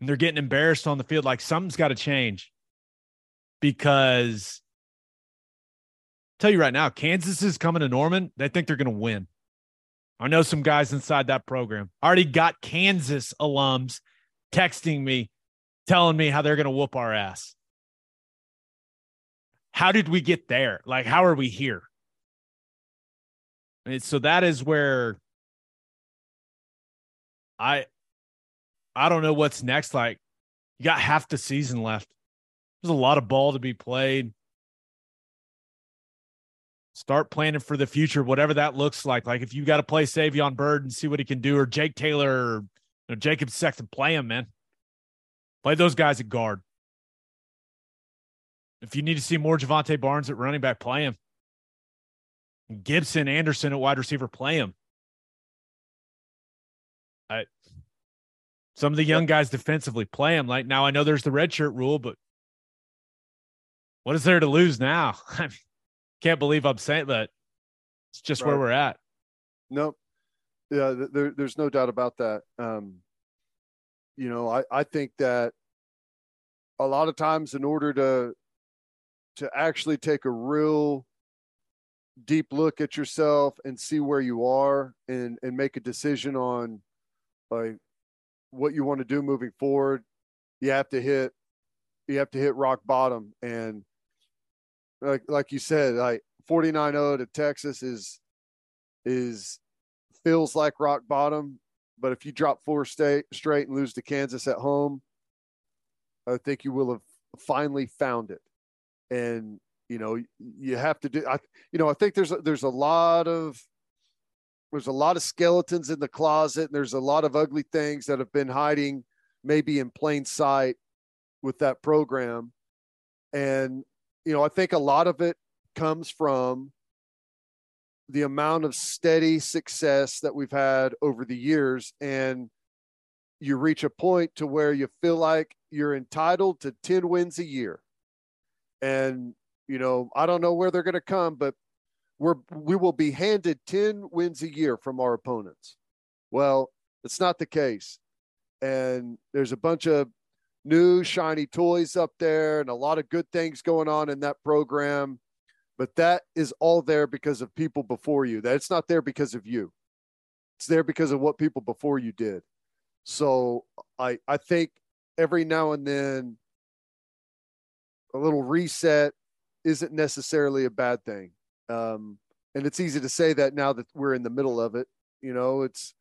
And they're getting embarrassed on the field. Like something's got to change. Because I'll tell you right now, Kansas is coming to Norman. They think they're going to win. I know some guys inside that program. I already got Kansas alums texting me, telling me how they're going to whoop our ass. How did we get there? Like, how are we here? And so that is where I I don't know what's next. Like you got half the season left. There's a lot of ball to be played. Start planning for the future, whatever that looks like. Like if you got to play Savion Byrd and see what he can do, or Jake Taylor or you know, Jacob Sexton, play him, man. Play those guys at guard. If you need to see more Jovantae Barnes at running back, play him. Gibson, Anderson at wide receiver, play him. I some of the young guys defensively play him. Like now, I know there's the red shirt rule, but what is there to lose now? I mean, can't believe I'm saying that. It's just where we're at. Nope. Yeah, there, there's no doubt about that. Um, you know, I, I think that a lot of times in order to to actually take a real deep look at yourself and see where you are and and make a decision on like what you want to do moving forward, you have to hit you have to hit rock bottom and like like you said, like 49-0 to Texas is is feels like rock bottom. But if you drop four state straight and lose to Kansas at home, I think you will have finally found it. And you know, you have to do. I, you know, I think there's a, there's a lot of there's a lot of skeletons in the closet, and there's a lot of ugly things that have been hiding, maybe in plain sight, with that program. And you know, I think a lot of it comes from the amount of steady success that we've had over the years and you reach a point to where you feel like you're entitled to 10 wins a year and you know i don't know where they're going to come but we're we will be handed 10 wins a year from our opponents well it's not the case and there's a bunch of new shiny toys up there and a lot of good things going on in that program but that is all there because of people before you. That it's not there because of you. It's there because of what people before you did. So I I think every now and then a little reset isn't necessarily a bad thing. Um, and it's easy to say that now that we're in the middle of it. You know, it's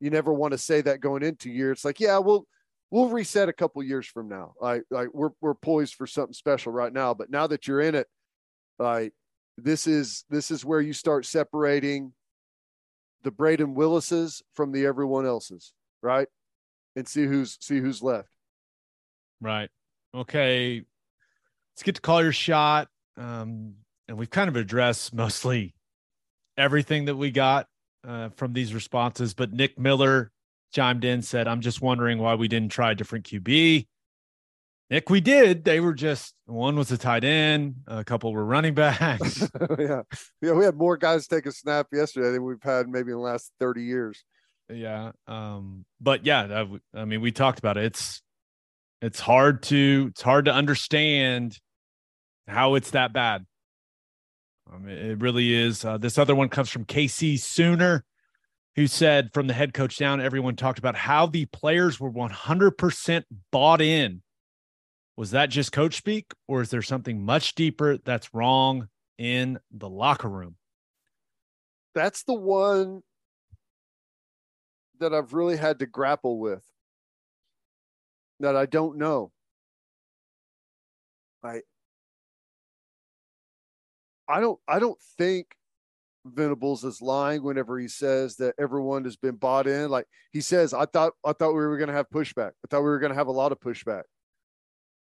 you never want to say that going into year. It's like, yeah, we'll we'll reset a couple years from now. Like like we're we're poised for something special right now. But now that you're in it, like this is this is where you start separating the Brayden Willises from the everyone else's, right? And see who's see who's left. Right. Okay. Let's get to call your shot. Um, and we've kind of addressed mostly everything that we got uh, from these responses. But Nick Miller chimed in, said, I'm just wondering why we didn't try a different QB. Nick, we did. They were just one was a tight end, a couple were running backs. yeah. Yeah, we had more guys take a snap yesterday than we've had maybe in the last 30 years. Yeah. Um, but yeah, I, I mean, we talked about it. It's it's hard to it's hard to understand how it's that bad. I mean, it really is. Uh, this other one comes from KC Sooner, who said from the head coach down, everyone talked about how the players were 100% bought in. Was that just coach speak, or is there something much deeper that's wrong in the locker room? That's the one that I've really had to grapple with that I don't know. I I don't I don't think Venables is lying whenever he says that everyone has been bought in. Like he says, I thought I thought we were going to have pushback. I thought we were going to have a lot of pushback,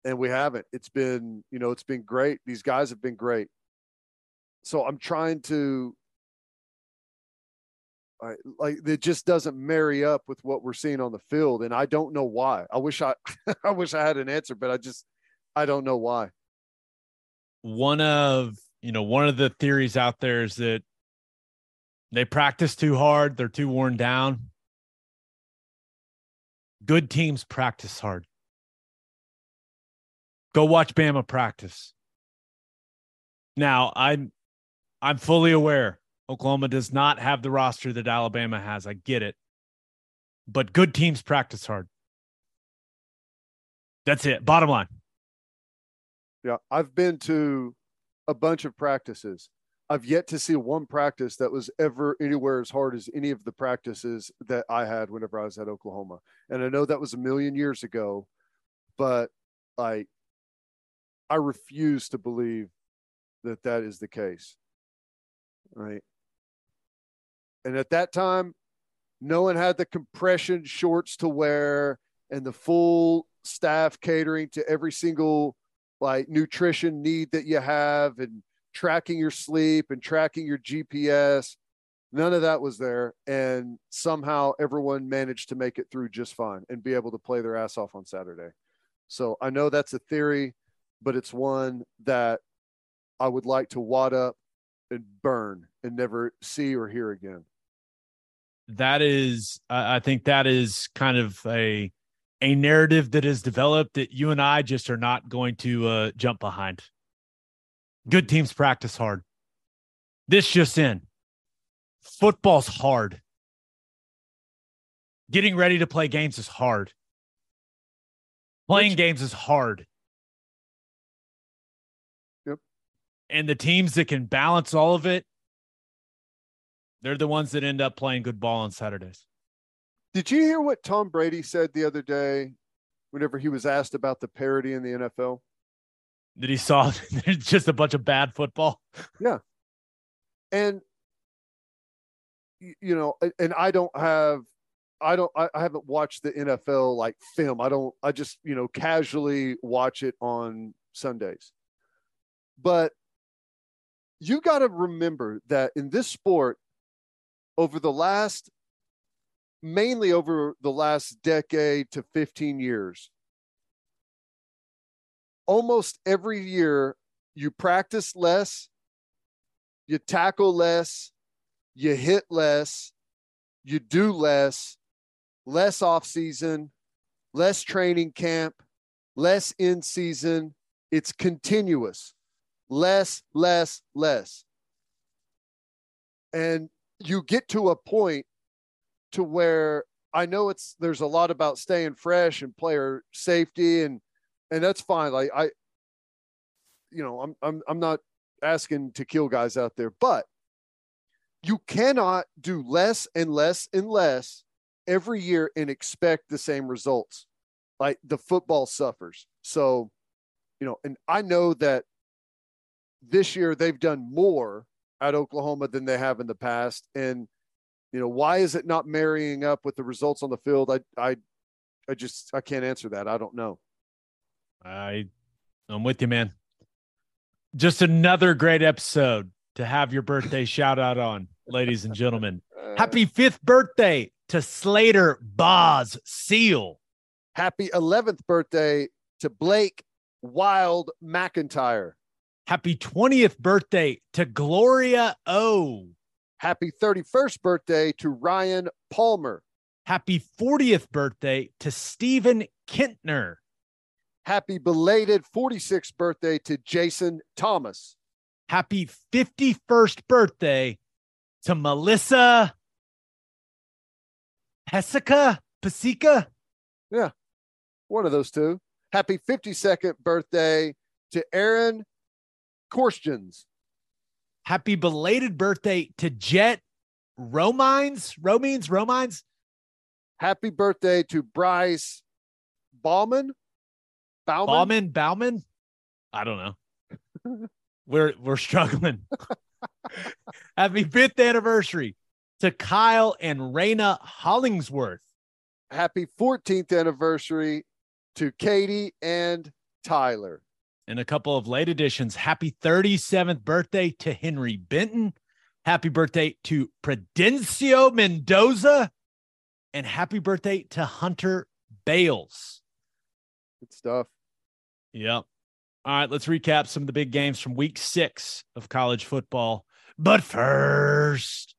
and we haven't. It's been you know it's been great. These guys have been great. So I'm trying to I, like it just doesn't marry up with what we're seeing on the field, and I don't know why. I wish I I wish I had an answer, but I just I don't know why. One of you know one of the theories out there is that they practice too hard, they're too worn down. Good teams practice hard. Go watch Bama practice. Now, I'm I'm fully aware Oklahoma does not have the roster that Alabama has. I get it. But good teams practice hard. That's it. Bottom line. Yeah, I've been to a bunch of practices. I've yet to see one practice that was ever anywhere as hard as any of the practices that I had whenever I was at Oklahoma. And I know that was a million years ago, but like I refuse to believe that that is the case. Right. And at that time, no one had the compression shorts to wear and the full staff catering to every single like nutrition need that you have and tracking your sleep and tracking your GPS. None of that was there. And somehow everyone managed to make it through just fine and be able to play their ass off on Saturday. So I know that's a theory, but it's one that I would like to wad up and burn and never see or hear again that is i think that is kind of a a narrative that is developed that you and i just are not going to uh, jump behind. Good teams practice hard. This just in. Football's hard. Getting ready to play games is hard. Playing Which, games is hard. Yep. And the teams that can balance all of it they're the ones that end up playing good ball on Saturdays. Did you hear what Tom Brady said the other day whenever he was asked about the parity in the NFL? That he saw just a bunch of bad football. Yeah. And you know, and I don't have I don't I, haven't watched the NFL like film. I don't I just, you know, casually watch it on Sundays. But you got to remember that in this sport over the last, mainly over the last decade to 15 years, almost every year you practice less, you tackle less, you hit less, you do less, less off season, less training camp, less in season. It's continuous. Less, less, less. And you get to a point to where I know it's there's a lot about staying fresh and player safety and and that's fine. Like I you know, I'm I'm I'm not asking to kill guys out there, but you cannot do less and less and less every year and expect the same results. Like the football suffers. So, you know, and I know that this year they've done more at Oklahoma than they have in the past. And, you know, why is it not marrying up with the results on the field? I, I, I just, I can't answer that. I don't know. I, I'm with you, man. Just another great episode to have your birthday shout out on, ladies and gentlemen. Uh, Happy fifth birthday to Slater Boz Seal. Happy 11th birthday to Blake Wild McIntyre. Happy 20th birthday to Gloria O. Happy 31st birthday to Ryan Palmer. Happy 40th birthday to Stephen Kintner. Happy belated 46th birthday to Jason Thomas. Happy 51st birthday to Melissa Pesica. Pesica? Yeah, One of those two. Happy 52nd birthday to Aaron Korstjens. Happy belated birthday to Jet Romines. Romines, Romines. Happy birthday to Bryce Bauman. Bauman. Bauman, Bauman. I don't know. we're we're struggling. Happy fifth anniversary to Kyle and Raina Hollingsworth. Happy 14th anniversary to Katie and Tyler. And a couple of late additions. Happy 37th birthday to Henry Benton. Happy birthday to Prudencio Mendoza. And happy birthday to Hunter Bales. Good stuff. Yep. All right, let's recap some of the big games from week six of college football. But first,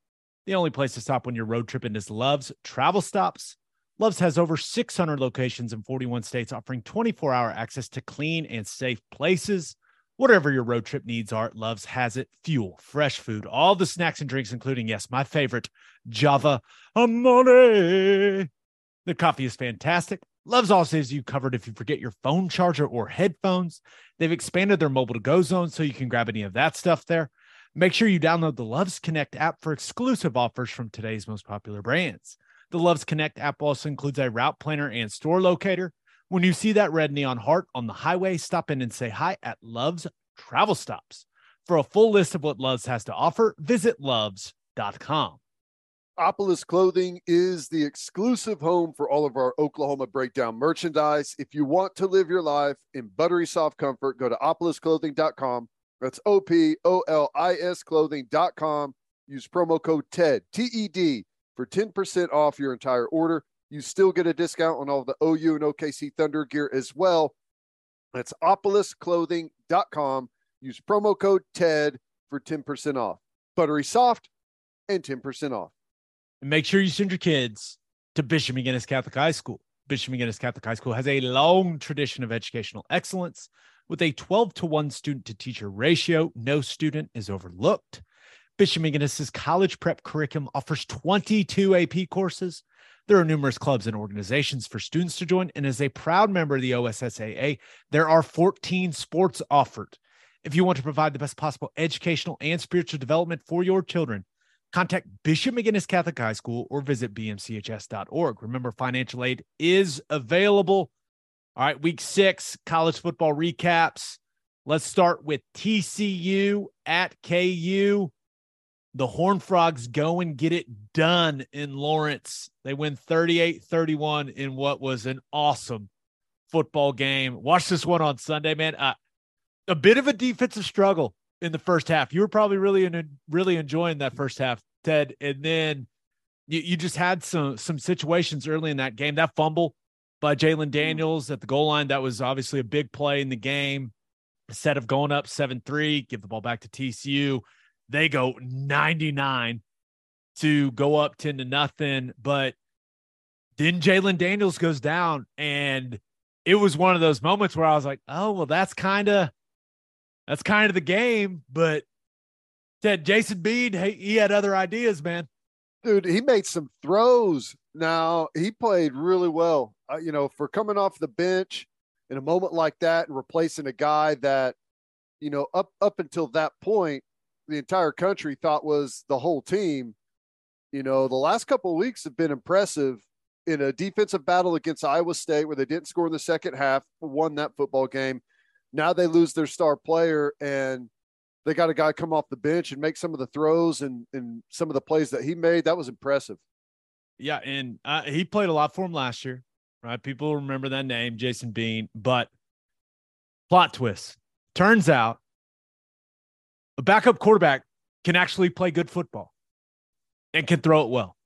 the only place to stop when you're road tripping is Love's Travel Stops. Love's has over 600 locations in 41 states, offering 24 hour access to clean and safe places. Whatever your road trip needs are, Love's has it. Fuel, fresh food, all the snacks and drinks, including, yes, my favorite, Java Amore. The coffee is fantastic. Love's also has you covered if you forget your phone charger or headphones. They've expanded their mobile to go zone so you can grab any of that stuff there. Make sure you download the Loves Connect app for exclusive offers from today's most popular brands. The Loves Connect app also includes a route planner and store locator. When you see that red neon heart on the highway, stop in and say hi at Love's Travel Stops. For a full list of what Love's has to offer, visit loves.com. Opolis Clothing is the exclusive home for all of our Oklahoma Breakdown merchandise. If you want to live your life in buttery soft comfort, go to opolisclothing.com. That's O P O L I S clothing.com. Use promo code TED, T E D, for 10% off your entire order. You still get a discount on all the OU and OKC Thunder gear as well. That's opolisclothing.com. Use promo code TED for 10% off. Buttery soft and 10% off. And make sure you send your kids to Bishop McGuinness Catholic High School. Bishop McGuinness Catholic High School has a long tradition of educational excellence. With a 12 to 1 student to teacher ratio, no student is overlooked. Bishop McGuinness's college prep curriculum offers 22 AP courses. There are numerous clubs and organizations for students to join. And as a proud member of the OSSAA, there are 14 sports offered. If you want to provide the best possible educational and spiritual development for your children, contact Bishop McGuinness Catholic High School or visit bmchs.org. Remember, financial aid is available. All right, week six, college football recaps. Let's start with TCU at KU. The Horn Frogs go and get it done in Lawrence. They win 38 31 in what was an awesome football game. Watch this one on Sunday, man. Uh, a bit of a defensive struggle in the first half. You were probably really in, really enjoying that first half, Ted. And then you, you just had some some situations early in that game. That fumble by Jalon Daniels at the goal line, that was obviously a big play in the game. Instead of going up 7 3, give the ball back to TCU. They go 99 to go up 10 to nothing. But then Jalon Daniels goes down. And it was one of those moments where I was like, oh, well, that's kind of that's kind of the game. But said Jason Bean, hey, he had other ideas, man. Dude, he made some throws. Now he played really well. Uh, you know, for coming off the bench in a moment like that and replacing a guy that, you know, up up until that point, the entire country thought was the whole team. You know, the last couple of weeks have been impressive in a defensive battle against Iowa State where they didn't score in the second half, won that football game. Now they lose their star player and they got a guy come off the bench and make some of the throws and, and some of the plays that he made. That was impressive. Yeah, and uh, he played a lot for him last year, right? People remember that name, Jason Bean. But plot twist turns out a backup quarterback can actually play good football and can throw it well.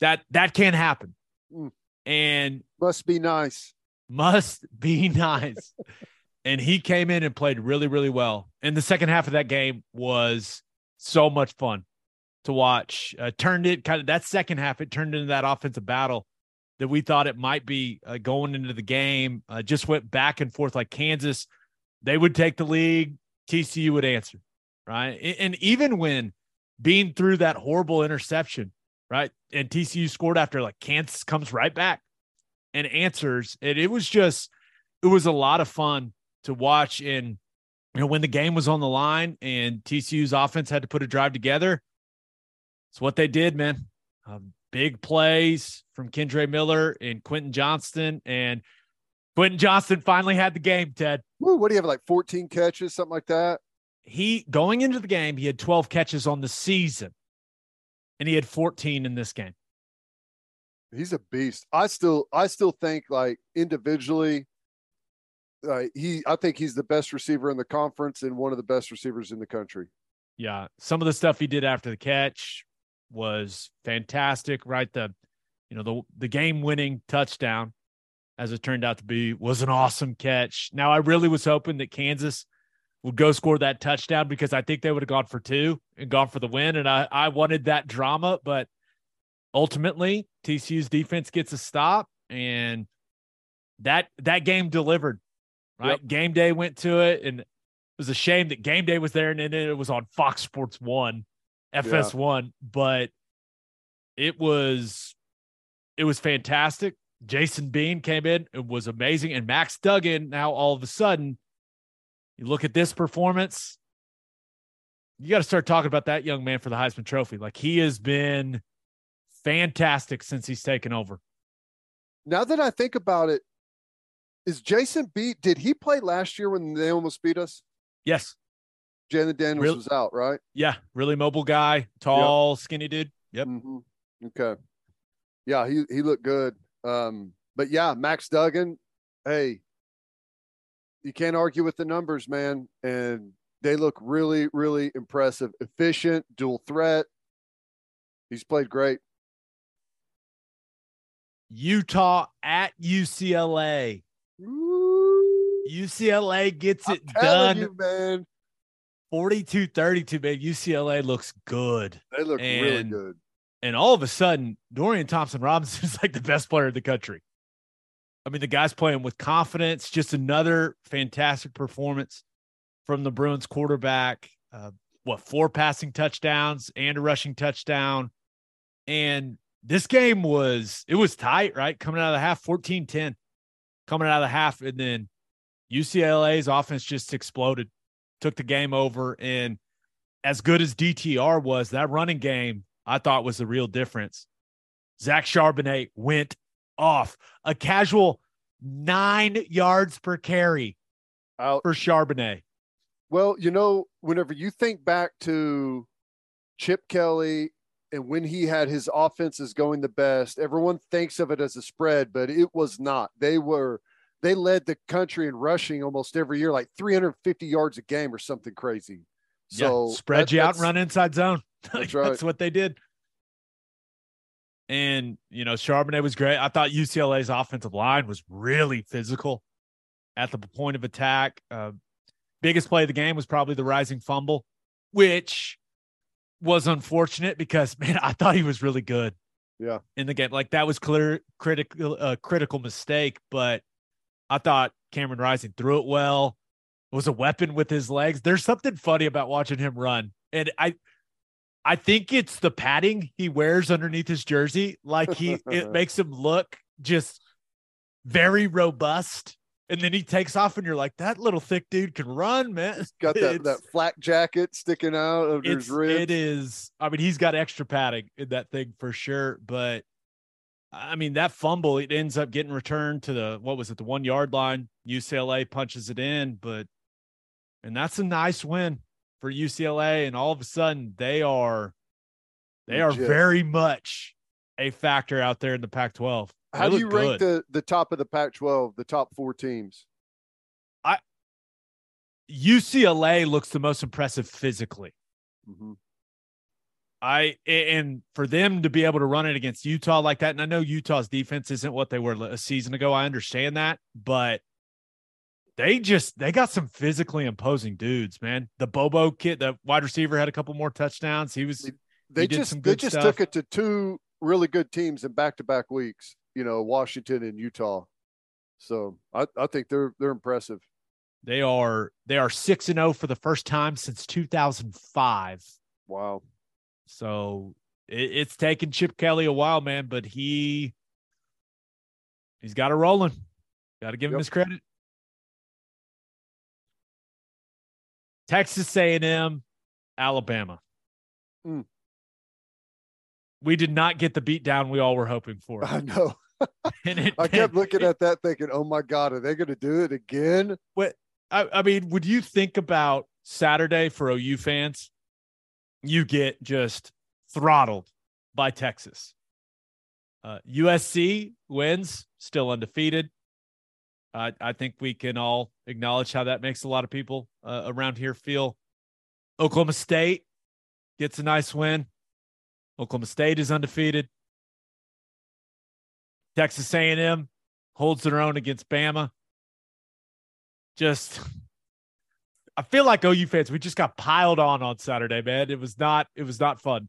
That that can happen, Mm. and Must be nice. must be nice. and he came in and played really, really well. And the second half of that game was so much fun. to watch. Uh, turned it kind of that second half, it turned into that offensive battle that we thought it might be uh, going into the game. Uh, just went back and forth like Kansas. They would take the lead, TCU would answer, right? And, even when Bean threw that horrible interception, right? And TCU scored after like Kansas comes right back and answers. And it was just, it was a lot of fun to watch. And, you know, when the game was on the line and TCU's offense had to put a drive together, it's what they did, man. Um, big plays from Kendre Miller and Quentin Johnston. And Quentin Johnston finally had the game, Ted. Woo, what do you have, like 14 catches, something like that? He going into the game, he had 12 catches on the season, and he had 14 in this game. He's a beast. I still, I still think like individually, uh, he, I think he's the best receiver in the conference and one of the best receivers in the country. Yeah, some of the stuff he did after the catch was fantastic. Right, the, you know, the the game winning touchdown, as it turned out to be, was an awesome catch. Now I really was hoping that Kansas would go score that touchdown because I think they would have gone for two and gone for the win, and I I wanted that drama, but ultimately TCU's defense gets a stop and that that game delivered. Right, Yep. game day went to it, and it was a shame that game day was there and then it was on Fox Sports One, FS1, but it was it was fantastic. Jason Bean came in, it was amazing, and Max Duggan. Now all of a sudden, you look at this performance, you got to start talking about that young man for the Heisman Trophy. Like he has been fantastic since he's taken over. Now that I think about it, is Jason Bean? Did he play last year when they almost beat us? Yes, Jalon Daniels Real- was out, right? yeah, really mobile guy, tall, skinny dude. Yep. hmm Okay. Yeah, he he looked good. Um, but yeah, Max Duggan, hey, you can't argue with the numbers, man. And they look really, really impressive, efficient, dual threat. He's played great. Utah at UCLA. UCLA gets I'm it done you, man. 42 32, man. UCLA looks good. They look really good. And all of a sudden, Dorian Thompson Robinson is like the best player in the country. I mean, the guy's playing with confidence. Just another fantastic performance from the Bruins quarterback. Uh, what, four passing touchdowns and a rushing touchdown. And this game was, it was tight, right? Coming out of the half, 14 10, coming out of the half. And then UCLA's offense just exploded, took the game over. And as good as DTR was, that running game, I thought was the real difference. Zach Charbonnet went off a casual nine yards per carry Out. for Charbonnet. Well, you know, whenever you think back to Chip Kelly and when he had his offenses going the best, everyone thinks of it as a spread, but it was not. They were they led the country in rushing almost every year, like 350 yards a game or something crazy. So yeah, spread that- you out and run inside zone. That's right. That's what they did. And, you know, Charbonnet was great. I thought UCLA's offensive line was really physical at the point of attack. Uh, biggest play of the game was probably the rising fumble, which was unfortunate because, man, I thought he was really good. Yeah. In the game. Like that was clear critical uh, critical mistake, but I thought Cameron Rising threw it well. It was a weapon with his legs. There's something funny about watching him run. And I I think it's the padding he wears underneath his jersey. Like he it makes him look just very robust. And then he takes off and you're like, that little thick dude can run, man. got that, It's- that flak jacket sticking out of his ribs. it is. I mean, he's got extra padding in that thing for sure. But I mean, that fumble, it ends up getting returned to the what was it, the one yard line. UCLA punches it in, but and that's a nice win for UCLA. And all of a sudden, they are they are very much a factor out there in the Pac-12. They How do you rank good. the the top of the Pac-12, the top four teams? I UCLA looks the most impressive physically. Mhm. I and for them to be able to run it against Utah like that, and I know Utah's defense isn't what they were a season ago. I understand that, but they just they got some physically imposing dudes, man. The Bobo kid, the wide receiver, had a couple more touchdowns. He was they He just they just stuff. took it to two really good teams in back to back weeks. You know, Washington and Utah. So I, I think they're they're impressive. They are they are six and zero for the first time since 2005. Wow. So it, it's taken Chip Kelly a while, man, but he he's got it rolling. Got to give him his credit. Texas A&M, Alabama. Mm. We did not get the beat down we all were hoping for. I know. It- I kept looking at that thinking, oh my God, are they gonna do it again? I, I mean, would you think about Saturday for OU fans? You get just throttled by Texas. Uh, USC wins, still undefeated. I I think we can all acknowledge how that makes a lot of people uh, around here feel. Oklahoma State gets a nice win. Oklahoma State is undefeated. Texas A&M holds their own against Bama just I feel like OU fans, we just got piled on on Saturday, man. It was not it was not fun.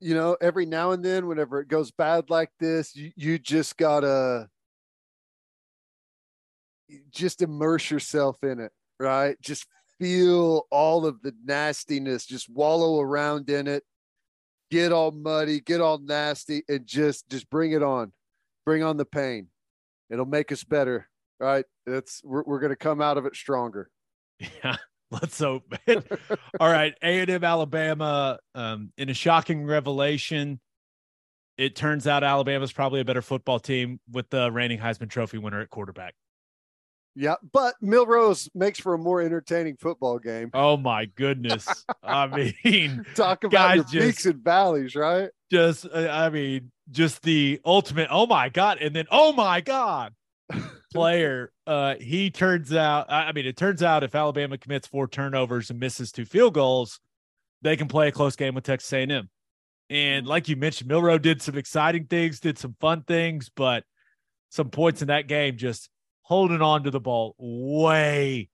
You know, every now and then, whenever it goes bad like this, you, you just gotta just immerse yourself in it, right? Just feel all of the nastiness, just wallow around in it, get all muddy, get all nasty, and just just bring it on. Bring on the pain. It'll make us better, right? It's we're, we're gonna come out of it stronger. Yeah, let's hope. All right, A&M Alabama um, in a shocking revelation. It turns out Alabama's probably a better football team with the reigning Heisman Trophy winner at quarterback. Yeah, but Milroe makes for a more entertaining football game. Oh my goodness! I mean, Talk about your just- peaks and valleys, right? just uh, I mean, just the ultimate. Oh my god! And then oh my god, player. Uh, he turns out. I I mean, it turns out if Alabama commits four turnovers and misses two field goals, they can play a close game with Texas A&M. And like you mentioned, Milroe did some exciting things, did some fun things, but some points in that game just holding on to the ball way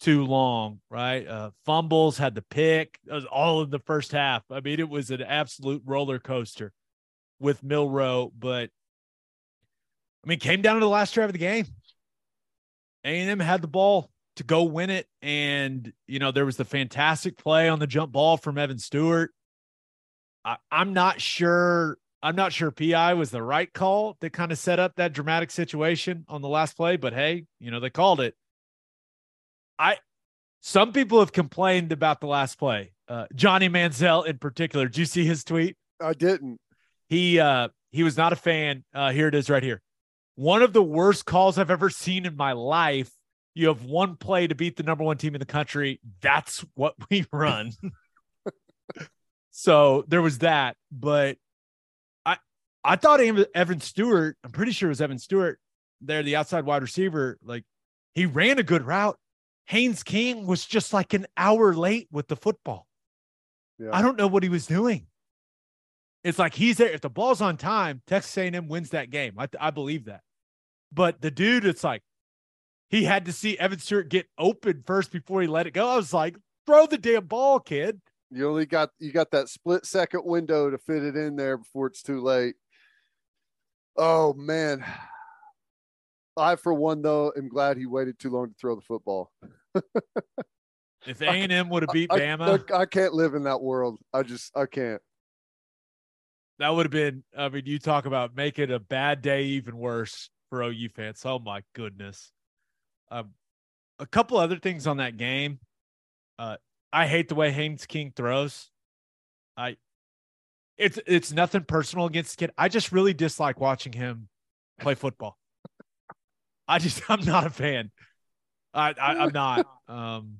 too long, right? Uh, fumbles, had the pick, was all in the first half. I mean, it was an absolute roller coaster with Milroe, but I mean, came down to the last drive of the game. A&M had the ball to go win it, and you know there was the fantastic play on the jump ball from Evan Stewart. I, I'm not sure. I'm not sure PI was the right call that kind of set up that dramatic situation on the last play, but hey, you know they called it. I some people have complained about the last play. Uh, Johnny Manziel in particular. Did you see his tweet? I didn't. he uh he was not a fan uh here it is right here one of the worst calls i've ever seen in my life you have one play to beat the number one team in the country that's what we run so there was that but i thought Evan- evan stewart i'm pretty sure it was evan stewart there the outside wide receiver like he ran a good route haynes king was just like an hour late with the football Yeah. i don't know what he was doing it's like he's there. If the ball's on time, Texas A&M wins that game. I, I believe that. But the dude, it's like he had to see Evan Stewart get open first before he let it go. I was like, throw the damn ball, kid. You only got you got that split second window to fit it in there before it's too late. Oh man. I for one though am glad he waited too long to throw the football. If A&M would have beat I, Bama, I, I can't live in that world. I just I can't. that would have been. I mean, you talk about making a bad day even worse for OU fans. Oh my goodness. Um, a couple other things on that game. Uh, I hate the way Haynes King throws. I, it's it's nothing personal against the kid. I just really dislike watching him play football. I just I'm not a fan. I, I I'm not. Um,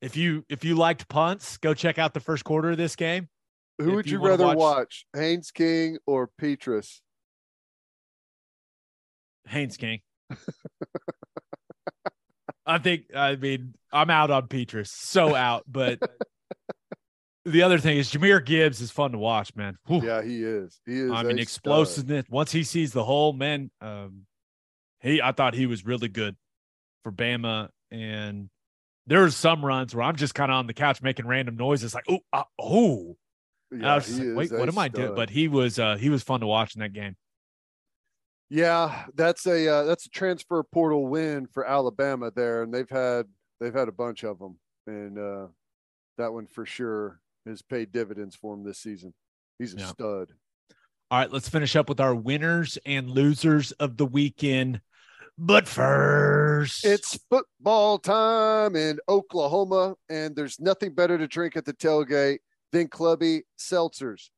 if you if you liked punts, go check out the first quarter of this game. Who If would you you, rather watch- watch, Haynes King or Petras? Haynes King. I think I mean I'm out on Petras, so out. But the other thing is Jahmyr Gibbs is fun to watch, man. Whew. Yeah, he is. He is. I mean stud. explosiveness. Once he sees the hole, man, um, he I thought he was really good for Bama, and there's some runs where I'm just kind of on the couch making random noises, like oh, uh, oh, just like, wait, what am I doing? But he was uh he was fun to watch in that game. Yeah, that's a uh, that's a transfer portal win for Alabama there, and they've had they've had a bunch of them, and uh, that one for sure has paid dividends for him this season. He's a Yeah. stud. All right, let's finish up with our winners and losers of the weekend. But first, It's football time in Oklahoma, and there's nothing better to drink at the tailgate than Clubby Seltzers.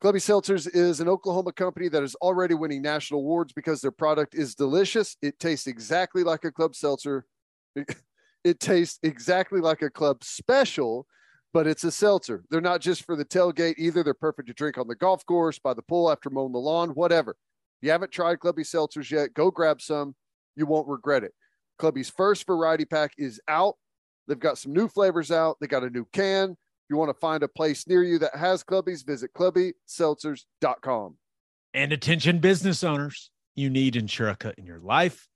Clubby Seltzers is an Oklahoma company that is already winning national awards because their product is delicious. It tastes exactly like a club seltzer. It tastes exactly like a club special, but it's a seltzer. They're not just for the tailgate either. They're perfect to drink on the golf course, by the pool, after mowing the lawn, whatever. If you haven't tried Clubby Seltzers yet, go grab some. You won't regret it. Clubby's first variety pack is out. They've got some new flavors out. They got a new can. If you want to find a place near you that has Clubbies, visit clubbyseltzers.com. and attention business owners, you need Insurica in your life.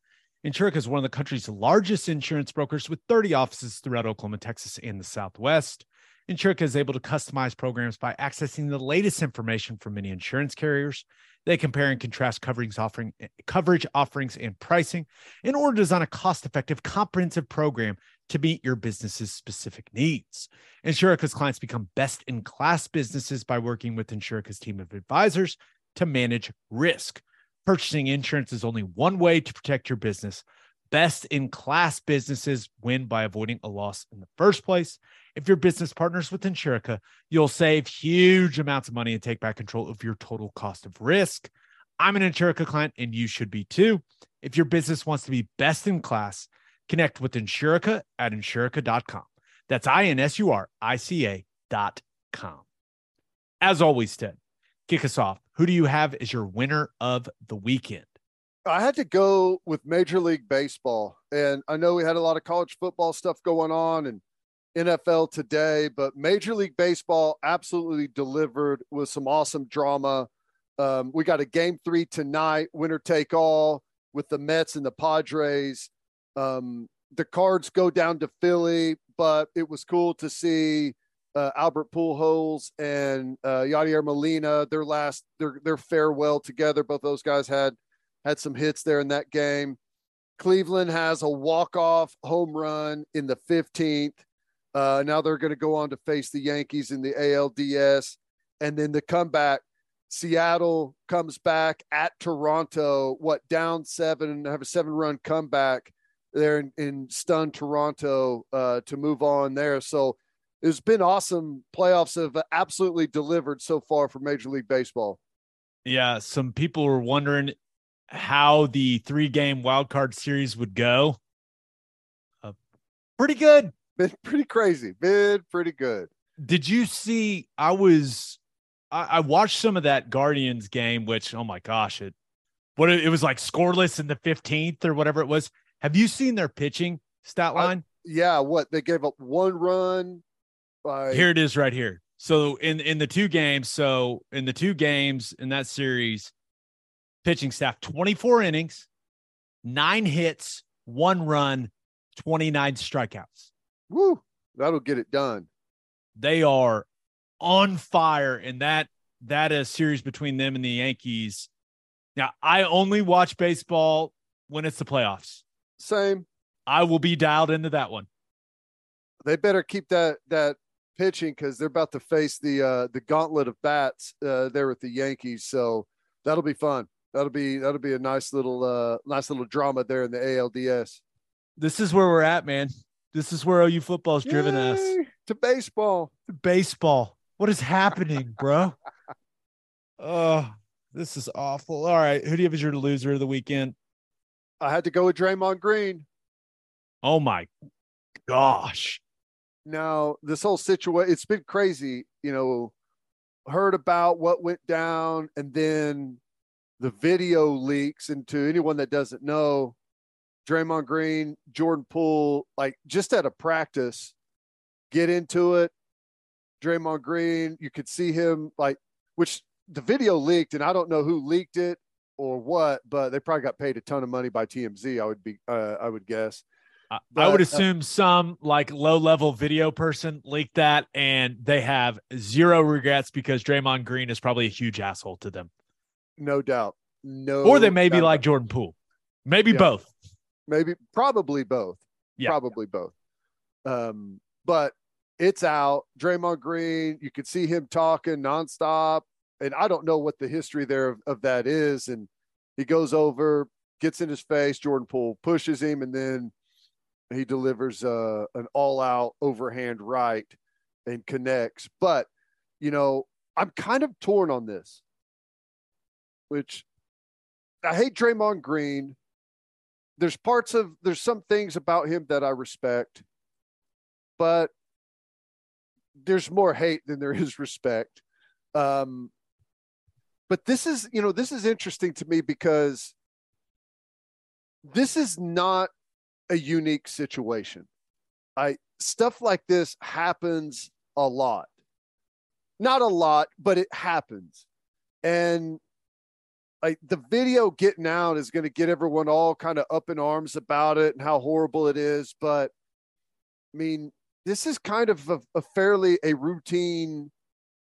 Insurica is one of the country's largest insurance brokers with 30 offices throughout Oklahoma, Texas, and the Southwest. Insurica is able to customize programs by accessing the latest information from many insurance carriers. They compare and contrast coverage offering eh, coverage offerings and pricing in order to design a cost-effective, comprehensive program to meet your business's specific needs. Insurica's clients become best-in-class businesses by working with Insurica's team of advisors to manage risk. Purchasing insurance is only one way to protect your business. Best in class businesses win by avoiding a loss in the first place. If your business partners with Insurica, you'll save huge amounts of money and take back control of your total cost of risk. I'm an Insurica client and you should be too. If your business wants to be best in class, connect with Insurica at insurica.com. That's I N S U R I C A dot com. As always, Ted, kick us off. Who do you have as your winner of the weekend? I had to go with Major League Baseball. And I know we had a lot of college football stuff going on and NFL today, but Major League Baseball absolutely delivered with some awesome drama. Um, we got a game three tonight, winner take all with the Mets and the Padres. Um, the cards go down to Philly, but it was cool to see uh, Albert Pujols and uh, Yadier Molina their last their their farewell together. Both those guys had had some hits there in that game. Cleveland has a walk off home run in the 15th. Uh, now they're going to go on to face the Yankees in the ALDS, and then the comeback. Seattle comes back at Toronto, what down seven and have a seven run comeback there in, in stun Toronto uh, to move on there. So it's been awesome. Playoffs have absolutely delivered so far for Major League Baseball. Yeah, some people were wondering how the three game wild card series would go. Uh, pretty good. Been pretty crazy. Been pretty good. Did you see? I was, I, I watched some of that Guardians game, which, oh my gosh, it, what it, was like scoreless in the 15th or whatever it was. Have you seen their pitching stat I- line? Yeah, what they gave up one run by here it is right here. So in in the two games, so in the two games in that series, pitching staff 24 innings, nine hits, one run, 29 strikeouts. Woo, that'll get it done. They are on fire in that that is series between them and the Yankees. Now, I only watch baseball when it's the playoffs. Same. I will be dialed into that one. They better keep that that pitching because they're about to face the uh the gauntlet of bats uh there with the Yankees. So that'll be fun. That'll be that'll be a nice little uh nice little drama there in the ALDS. This is where we're at, man. This is where OU football's driven us. To baseball. To baseball. What is happening, bro? Oh, this is awful. All right. Who do you have as your loser of the weekend? I had to go with Draymond Green. Oh my gosh. Now, this whole situation, it's been crazy, you know, heard about what went down and then the video leaks. And to anyone that doesn't know, Draymond Green, Jordan Poole, like just at a practice, get into it. Draymond Green, you could see him like, which the video leaked, and I don't know who leaked it or what, but they probably got paid a ton of money by TMZ. I would be, uh, I would guess. I, I But, would uh, assume some like low level video person leaked that and they have zero regrets because Draymond Green is probably a huge asshole to them. No doubt. No. or they may be like Jordan Poole. Maybe Yeah. both. Maybe probably both. Yeah. Probably both. Um, but it's out. Draymond Green, you could see him talking nonstop. And I don't know what the history there of, of that is. And he goes over, gets in his face, Jordan Poole pushes him, and then he delivers uh, an all out overhand right and connects. But, you know, I'm kind of torn on this, which I hate Draymond Green. There's parts of, there's some things about him that I respect, but there's more hate than there is respect. Um, but this is, you know, this is interesting to me because this is not a unique situation. I stuff like this happens a lot. Not a lot, but it happens. And like the video getting out is going to get everyone all kind of up in arms about it and how horrible it is. But I mean, this is kind of a, a fairly a routine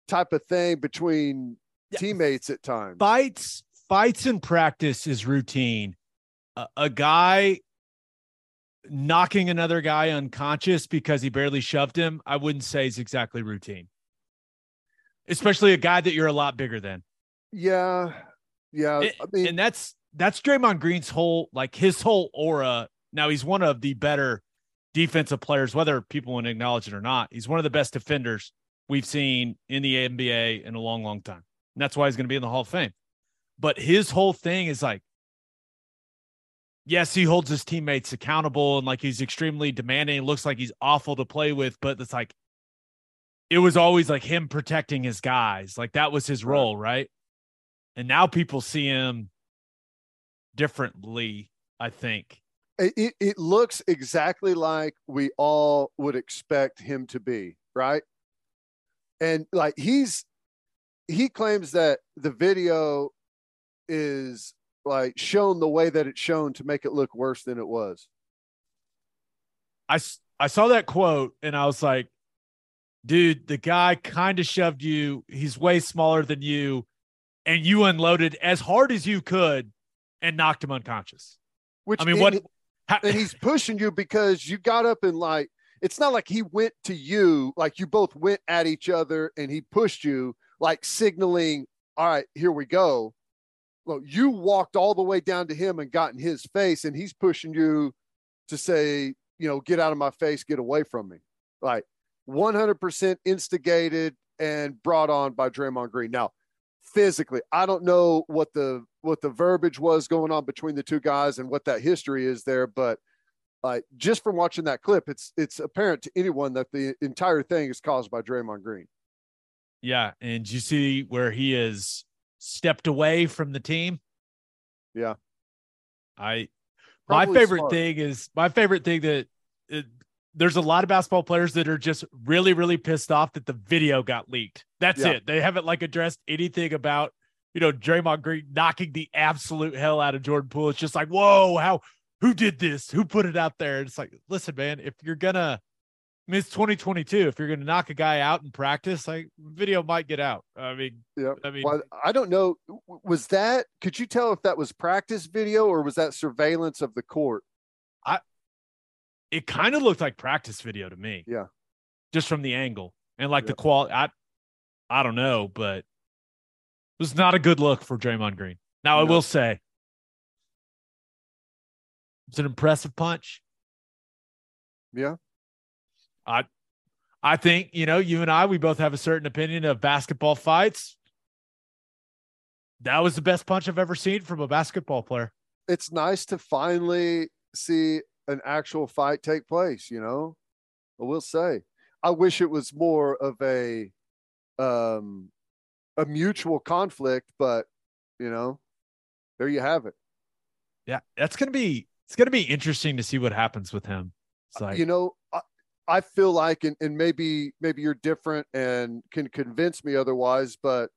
type of thing between Yeah. teammates at times. Fights, fights in practice is routine. A, a guy knocking another guy unconscious because he barely shoved him, I wouldn't say is exactly routine. Especially a guy that you're a lot bigger than. Yeah. Yeah. It- I mean, and that's that's Draymond Green's whole like his whole aura. Now he's one of the better defensive players, whether people want to acknowledge it or not. He's one of the best defenders we've seen in the NBA in a long, long time. And that's why he's going to be in the Hall of Fame. But his whole thing is like, yes, he holds his teammates accountable and like he's extremely demanding. It looks like he's awful to play with, but it's like it was always like him protecting his guys. Like that was his role, right? And now people see him differently, I think. it, it- looks exactly like we all would expect him to be, right? And like he's he claims that the video is like shown the way that it's shown to make it look worse than it was. I I saw that quote and I was like, dude, the guy kind of shoved you. He's way smaller than you, and you unloaded as hard as you could and knocked him unconscious. Which I mean, and what? how- and he's pushing you because you got up and like it's not like he went to you like you both went at each other and he pushed you like signaling all right here we go well you walked all the way down to him and got in his face and he's pushing you to say you know get out of my face get away from me like 100% instigated and brought on by Draymond Green now physically i don't know what the what the verbiage was going on between the two guys and what that history is there but like just from watching that clip it's it's apparent to anyone that the entire thing is caused by Draymond Green yeah, and you see where he is stepped away from the team. Yeah. I my favorite smart. thing is my favorite thing that it, there's a lot of basketball players that are just really really pissed off that the video got leaked. That's Yeah. it. They haven't like addressed anything about you know Draymond Green knocking the absolute hell out of Jordan Poole. It's just like whoa, how who did this? Who put it out there? It's like listen, man, if you're gonna I mean, it's 2022. If you're going to knock a guy out in practice, like video might get out. I mean, yeah I mean, well i don't know was that could you tell if that was practice video or was that surveillance of the court it kind of looked like practice video to me. Yeah. Just from the angle and like the quality. I, I don't know, but it was not a good look for Draymond Green. Now, I will say it's an impressive punch. yeah I, I think, you know, you and I, we both have a certain opinion of basketball fights. That was the best punch I've ever seen from a basketball player. it's nice to finally see an actual fight take place you know i will say i wish it was more of a um a mutual conflict but you know there you have it Yeah. That's to be, it's to be interesting to see what happens with him. It's like, you know I, I feel like and, and maybe maybe you're different and can convince me otherwise but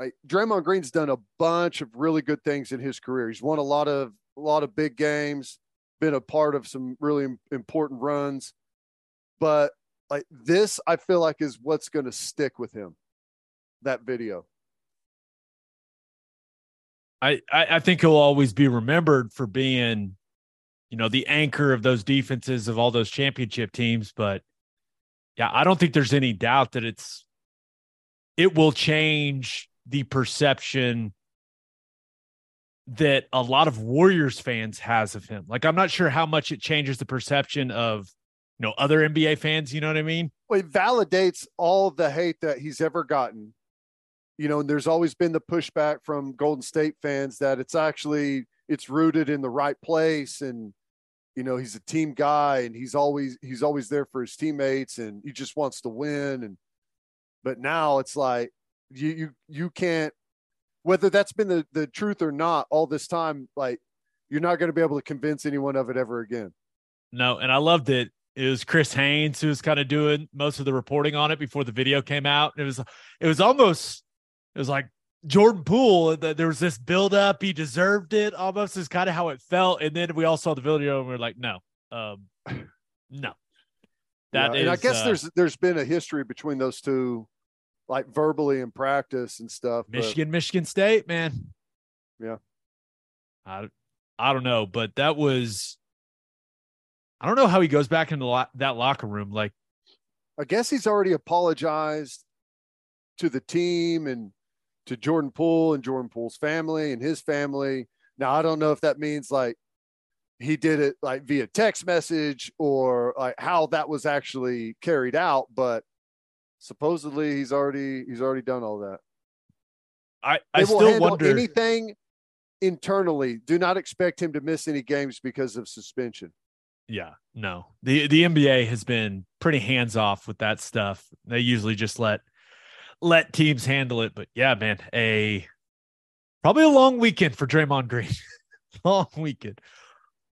like Draymond Green's done a bunch of really good things in his career. He's won a lot of a lot of big games. Been a part of some really important runs, but like this, I feel like is what's going to stick with him. That video. I, I think he'll always be remembered for being, you know, the anchor of those defenses of all those championship teams. But yeah, I don't think there's any doubt that it's it will change the perception that a lot of Warriors fans has of him. Like I'm not sure how much it changes the perception of you know other NBA fans, you know what I mean? Well, it validates all the hate that he's ever gotten. You know, and there's always been the pushback from Golden State fans that it's actually it's rooted in the right place and you know, he's a team guy and he's always he's always there for his teammates and he just wants to win and but now it's like you you you can't whether that's been the the truth or not all this time like you're not going to be able to convince anyone of it ever again. No, and I loved it. It was Chris Haynes who was kind of doing most of the reporting on it before the video came out. It was it was almost it was like Jordan Poole. There was this build up. He deserved it. Almost is kind of how it felt. And then we all saw the video and we are like, no, um, no. That yeah, and I guess uh, there's there's been a history between those two, like verbally in practice and stuff. but- Michigan, Michigan State, man. Yeah. I I don't know, but that was. I don't know how he goes back into lo- that locker room. Like, I guess he's already apologized to the team and to Jordan Poole and Jordan Poole's family and his family. Now, I don't know if that means like he did it like via text message or like how that was actually carried out, but supposedly he's already he's already done all that. I I will still wonder. anything internally. Do not expect him to miss any games because of suspension. Yeah, no. The the NBA has been pretty hands off with that stuff. They usually just let let teams handle it. But yeah, man, a probably a long weekend for Draymond Green. long weekend.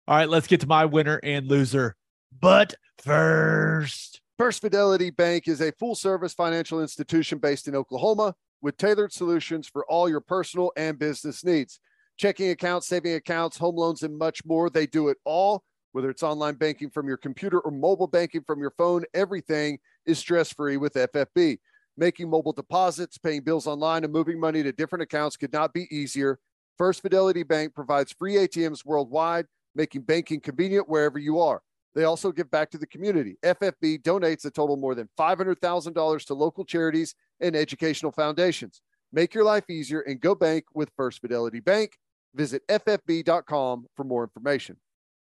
All right, let's get to my winner and loser. But first, First Fidelity Bank is a full service financial institution based in Oklahoma with tailored solutions for all your personal and business needs. Checking accounts, saving accounts, home loans, and much more. They do it all, whether it's online banking from your computer or mobile banking from your phone. Everything is stress free with FFB. Making mobile deposits, paying bills online, and moving money to different accounts could not be easier. First Fidelity Bank provides free ATMs worldwide, making banking convenient wherever you are. They also give back to the community. FFB donates a total more than $500,000 to local charities and educational foundations. Make your life easier and go bank with First Fidelity Bank. Visit ffb.com for more information.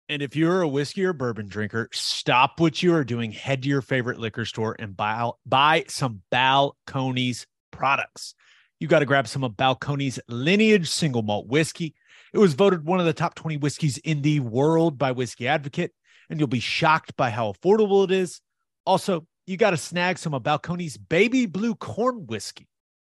and if you're a whiskey or bourbon drinker, stop what you are doing. Head to your favorite liquor store and buy buy some Balcones products. You got to grab some of Balcones lineage single malt whiskey. It was voted one of the top 20 whiskeys in the world by Whiskey Advocate, and you'll be shocked by how affordable it is. Also, you got to snag some of Balcones baby blue corn whiskey.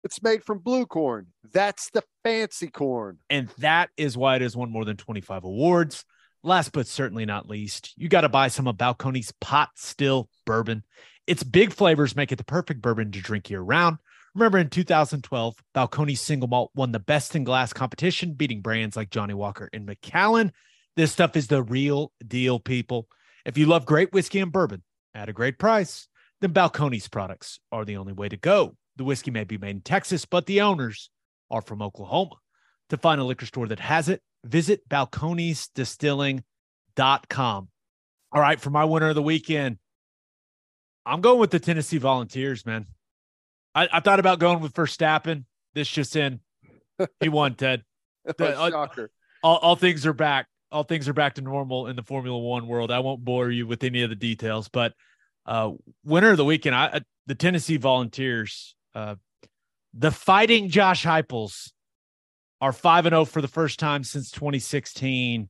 It's made from blue corn. That's the fancy corn. And that is why it has won more than 25 awards. Last but certainly not least, you got to buy some of Balcones pot still bourbon. Its big flavors make it the perfect bourbon to drink year round. Remember in 2012, Balcones single malt won the best in glass competition, beating brands like Johnnie Walker and Macallan. This stuff is the real deal, people. If you love great whiskey and bourbon at a great price, then Balcones products are the only way to go. The whiskey may be made in Texas, but the owners are from Oklahoma. To find a liquor store that has it, visit balconesdistilling.com. All right, for my winner of the weekend, I'm going with the Tennessee Volunteers, man. I, I thought about going with Verstappen. This just in. He won, Ted. The- uh, Shocker. all, all things are back. All things are back to normal in the Formula One world. I won't bore you with any of the details, but uh, winner of the weekend, I, uh, the Tennessee Volunteers, uh, the Fighting Josh Heupels are five and zero for the first time since 2016.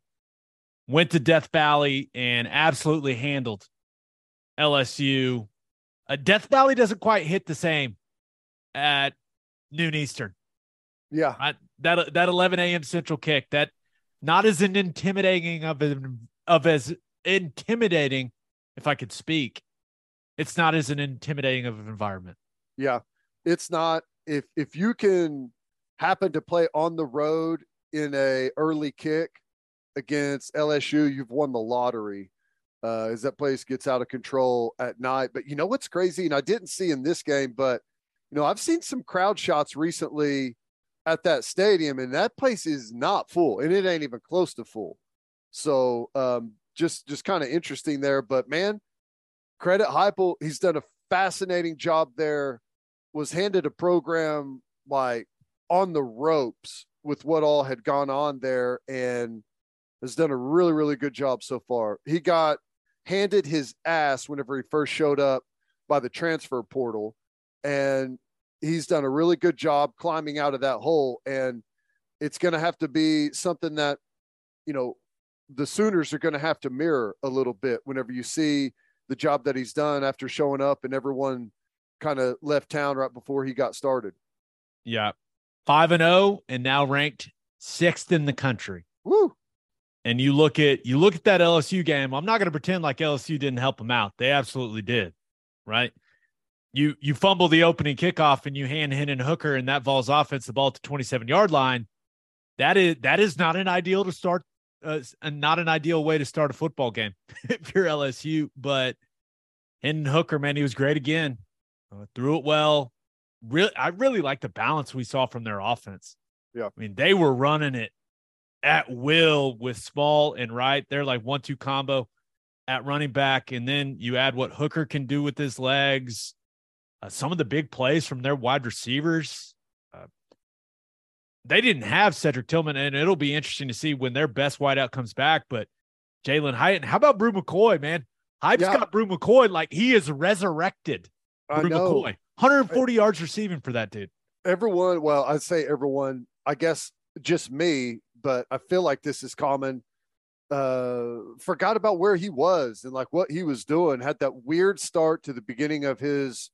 Went to Death Valley and absolutely handled LSU. Uh, Death Valley doesn't quite hit the same at noon Eastern. Yeah. I, that that 11 a.m. Central kick that not as an intimidating of an, of as intimidating, if I could speak. It's not as an intimidating of an environment. Yeah. It's not if if you can happen to play on the road in a early kick, against LSU, you've won the lottery. Uh, as that place gets out of control at night. But you know what's crazy, and I didn't see in this game, but you know I've seen some crowd shots recently at that stadium, and that place is not full, and it ain't even close to full. So um, just just kind of interesting there. But man, credit Heupel, he's done a fascinating job there. Was handed a program like on the ropes with what all had gone on there, and has done a really really good job so far. He got handed his ass whenever he first showed up by the transfer portal, and he's done a really good job climbing out of that hole. And it's going to have to be something that you know the Sooners are going to have to mirror a little bit whenever you see the job that he's done after showing up and everyone kind of left town right before he got started. Yeah. 5 and 0 and now ranked 6th in the country. Woo. And you look at you look at that LSU game. I'm not going to pretend like LSU didn't help them out. They absolutely did. Right? You you fumble the opening kickoff and you hand Hendon Hooker and that Vols offense the ball at the 27 yard line. That is that is not an ideal to start uh, not an ideal way to start a football game if you're LSU. But Hendon Hooker, man, he was great again. Uh, threw it well. Really, I really like the balance we saw from their offense. Yeah, I mean they were running it at will with Small and Wright. They're like one-two combo at running back, and then you add what Hooker can do with his legs. Uh, some of the big plays from their wide receivers they didn't have Cedric Tillman, and it'll be interesting to see when their best wideout comes back. But Jalin Hyatt, how about Bru McCoy, man? Hype's yeah. got Bru McCoy like he is resurrected. I Bru know. McCoy, 140 I, yards receiving for that dude. Everyone, well, I'd say everyone, I guess just me, but I feel like this is common. Uh, forgot about where he was and like what he was doing. Had that weird start to the beginning of his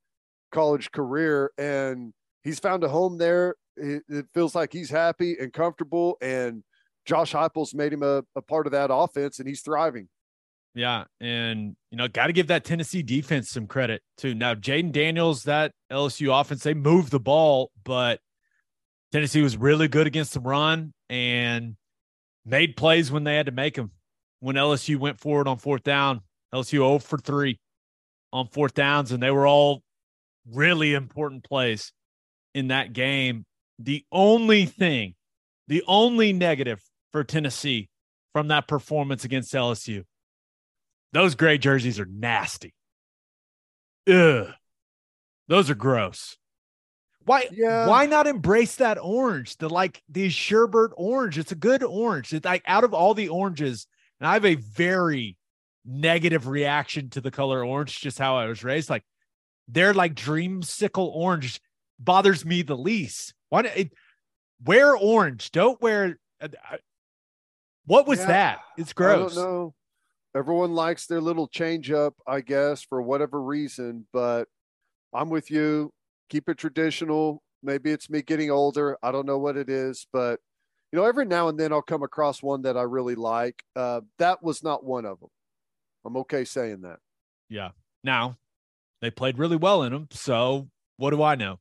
college career, and he's found a home there it, it feels like he's happy and comfortable, and Josh Heupel's made him a, a part of that offense, and he's thriving. Yeah, and you know, got to give that Tennessee defense some credit too. Now, Jayden Daniels, that LSU offense, they moved the ball, but Tennessee was really good against the run and made plays when they had to make them. When LSU went forward on fourth down, LSU 0 for 3 on fourth downs, and they were all really important plays in that game. The only thing, the only negative for Tennessee from that performance against LSU, those gray jerseys are nasty. Ugh. Those are gross. Why yeah. why not embrace that orange? The like the sherbert orange. It's a good orange. It's like out of all the oranges, and I have a very negative reaction to the color orange, just how I was raised. Like they're like dreamsicle orange bothers me the least. Why it, wear orange? Don't wear. Uh, what was yeah, that? It's gross. I don't know. Everyone likes their little change up, I guess, for whatever reason. But I'm with you. Keep it traditional. Maybe it's me getting older. I don't know what it is, but you know, every now and then I'll come across one that I really like. Uh, that was not one of them. I'm okay saying that. Yeah. Now they played really well in them. So what do I know?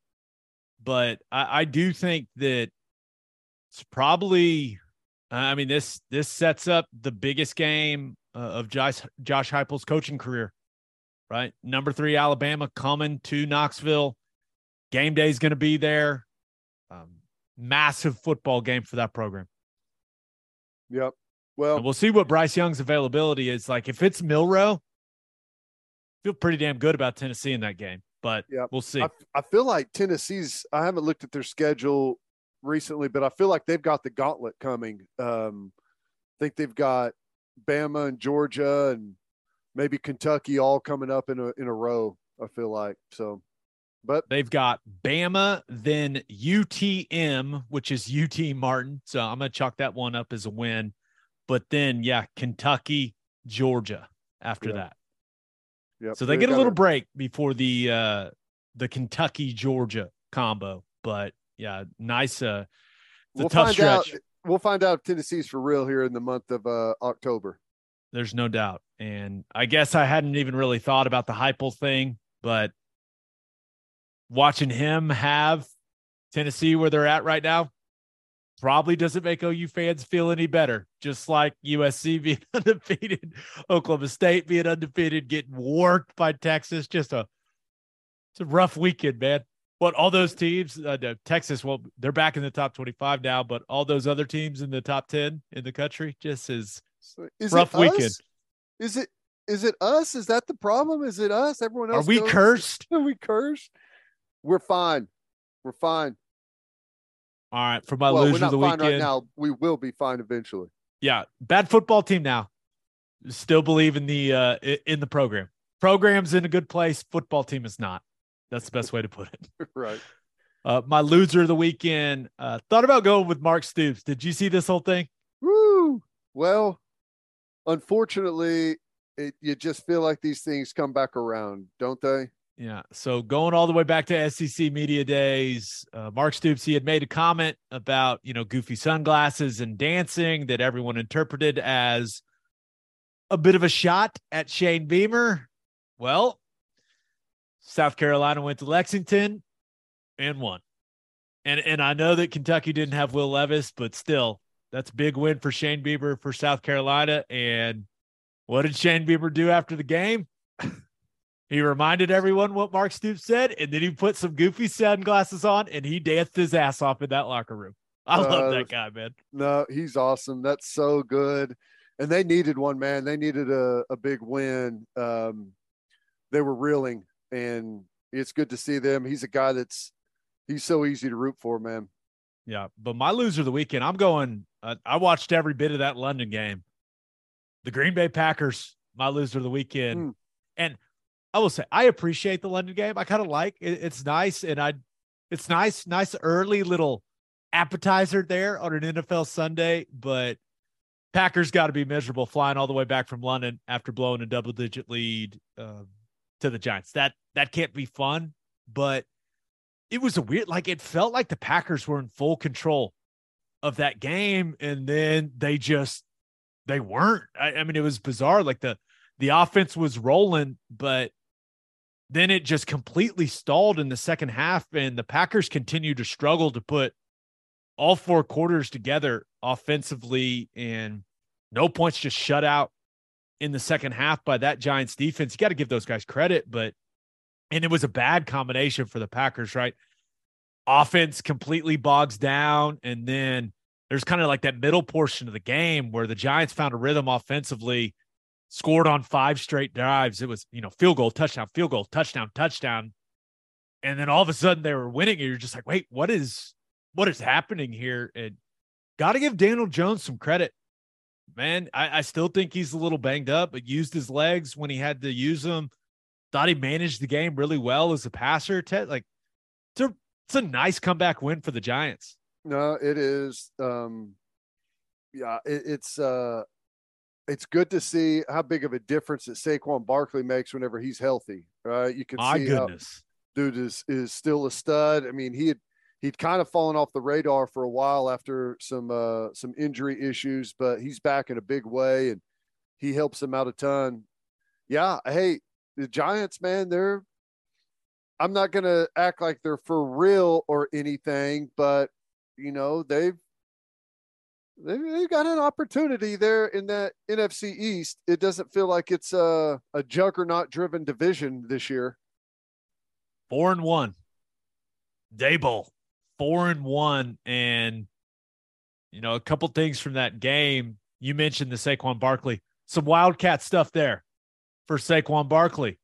but I, I do think that it's probably. I mean this this sets up the biggest game uh, of Josh Josh Heupel's coaching career, right? Number three Alabama coming to Knoxville. Game day is going to be there. Um, massive football game for that program. Yep. Well, and we'll see what Bryce Young's availability is. Like if it's Milroe, feel pretty damn good about Tennessee in that game but yeah, we'll see. I, I feel like Tennessee's. I haven't looked at their schedule recently, but I feel like they've got the gauntlet coming. Um, I think they've got Bama and Georgia and maybe Kentucky all coming up in a in a row. I feel like so, but they've got Bama, then UTM, which is UT Martin. So I'm gonna chalk that one up as a win. But then, yeah, Kentucky, Georgia after yeah. that. Yep. So they, get a little break before the uh the Kentucky Georgia combo. But yeah, nice uh we'll tough stretch. Out, we'll find out if Tennessee's for real here in the month of uh October. There's no doubt. And I guess I hadn't even really thought about the Heupel thing, but watching him have Tennessee where they're at right now, probably doesn't make OU fans feel any better. Just like USC being undefeated, Oklahoma State being undefeated, getting worked by Texas. Just a it's a rough weekend, man. But all those teams, uh, no, Texas, well, they're back in the top twenty-five now. But all those other teams in the top ten in the country, just is Is Rough weekend. Is it is it us? Is that the problem? Is it us? Everyone are else we goes- cursed? Are we cursed? We're fine. We're fine. All right, for my well, we're loser not of the fine weekend. right now. We will be fine eventually. yeah, bad football team now. Still believe in the uh in the program. Program's in a good place. Football team is not. That's the best way to put it. right. Uh, my loser of the weekend. Uh, thought about going with Mark Stoops. Did you see this whole thing? Woo. Well, unfortunately, it, you just feel like these things come back around, don't they? Yeah. So going all the way back to SEC media days, uh, Mark Stoops he had made a comment about you know goofy sunglasses and dancing that everyone interpreted as a bit of a shot at Shane Beamer. Well, South Carolina went to Lexington and won. And and I know that Kentucky didn't have Will Levis, but still, that's a big win for Shane Beamer for South Carolina. And what did Shane Beamer do after the game? He reminded everyone what Mark Stoops said, and then he put some goofy sunglasses on and he danced his ass off in that locker room. I love Uh, that guy, man. No, he's awesome. That's so good. And they needed one, man. They needed a, a big win. Um, they were reeling, and it's good to see them. He's a guy that's he's so easy to root for, man. Yeah, but my loser of the weekend, I'm going. Uh, I watched every bit of that London game. The Green Bay Packers, my loser of the weekend, Hmm. and I will say I appreciate the London game. I kind of like it, it's nice, and I, it's nice, nice early little appetizer there on an NFL Sunday. But Packers got to be miserable flying all the way back from London after blowing a double digit lead um, to the Giants. That that can't be fun, but it was a weird like it felt like the Packers were in full control of that game and then they just they weren't. I, I mean it was bizarre like the the offense was rolling but then it just completely stalled in the second half and the Packers continued to struggle to put all four quarters together offensively and no points just shut out in the second half by that Giants defense. You got to give those guys credit, but and it was a bad combination for the Packers, right? Offense completely bogs down, and then there's kind of like that middle portion of the game where the Giants found a rhythm offensively, scored on five straight drives. It was, you know, field goal, touchdown, field goal, touchdown, touchdown. And then all of a sudden they were winning, and you're just like, wait, what is what is happening here? And gotta give Daniel Jones some credit. Man, I, I still think he's a little banged up, but used his legs when he had to use them thought he managed the game really well as a passer. Ted, like it's a it's a nice comeback win for the Giants. No, it is. Um, yeah, it, it's uh, it's good to see how big of a difference that Saquon Barkley makes whenever he's healthy. Right, you can My see how goodness. dude is is still a stud. I mean, he had he'd kind of fallen off the radar for a while after some uh, some injury issues, but he's back in a big way, and he helps them out a ton. Yeah, hey, the Giants, man, they're. I'm not gonna act like they're for real or anything, but you know they've they they got an opportunity there in that NFC East. It doesn't feel like it's a a juggernaut driven division this year. Four and one. Daboll, four and one. And you know, a couple things from that game. You mentioned the Saquon Barkley. Some wildcat stuff there for Saquon Barkley.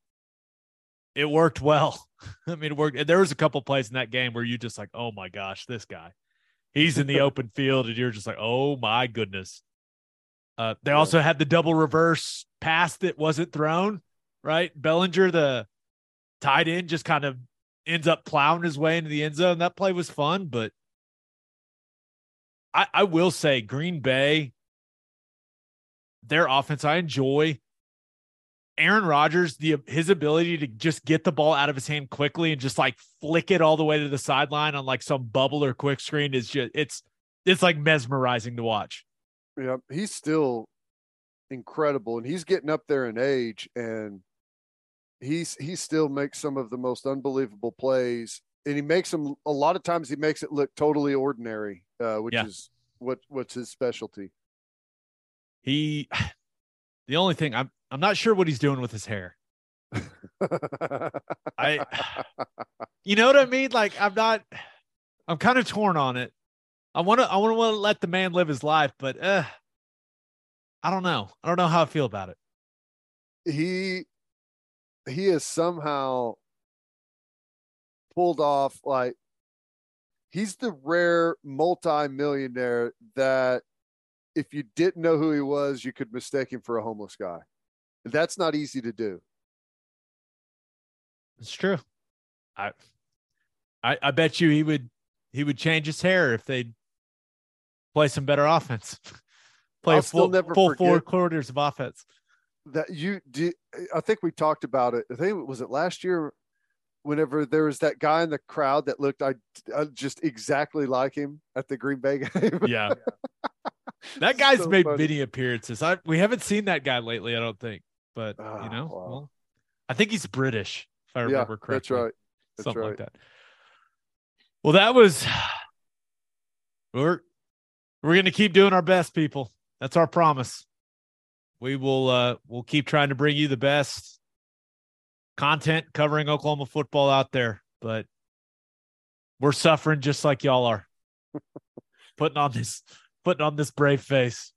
It worked well. I mean, it worked. There was a couple plays in that game where you just like, oh my gosh, this guy. He's in the open field, and you're just like, oh my goodness. Uh, they also had the double reverse pass that wasn't thrown, right? Bellinger, the tight end, just kind of ends up plowing his way into the end zone. That play was fun, but I, I will say Green Bay, their offense, I enjoy. Aaron Rodgers, the his ability to just get the ball out of his hand quickly and just like flick it all the way to the sideline on like some bubble or quick screen is just it's it's like mesmerizing to watch. Yeah, he's still incredible, and he's getting up there in age, and he's he still makes some of the most unbelievable plays and he makes them a lot of times. He makes it look totally ordinary, uh, which Yeah. is what what's his specialty. He, the only thing I'm, I'm not sure what he's doing with his hair. I, you know what I mean? Like I'm not, I'm kind of torn on it. I want to, I want to let the man live his life, but uh, I don't know. I don't know how I feel about it. he he has somehow pulled off like he's the rare multi-millionaire that if you didn't know who he was you could mistake him for a homeless guy that's not easy to do It's true. I, I, I bet you he would, he would change his hair if they'd play some better offense. play I'll full, never full four quarters of offense. that you do i think we talked about it i think it was it last year whenever there was that guy in the crowd that looked i uh, just exactly like him at the green bay game Yeah. That guy's So made funny. many appearances. I we haven't seen that guy lately, I don't think. But Ah, you know, wow. well, I think he's British, if I yeah remember correctly. that's right that's Something right like that. Well, that was we're we're gonna keep doing our best, people. That's our promise. We will uh we'll keep trying to bring you the best content covering Oklahoma football out there, but we're suffering just like y'all are. putting on this putting on this brave face.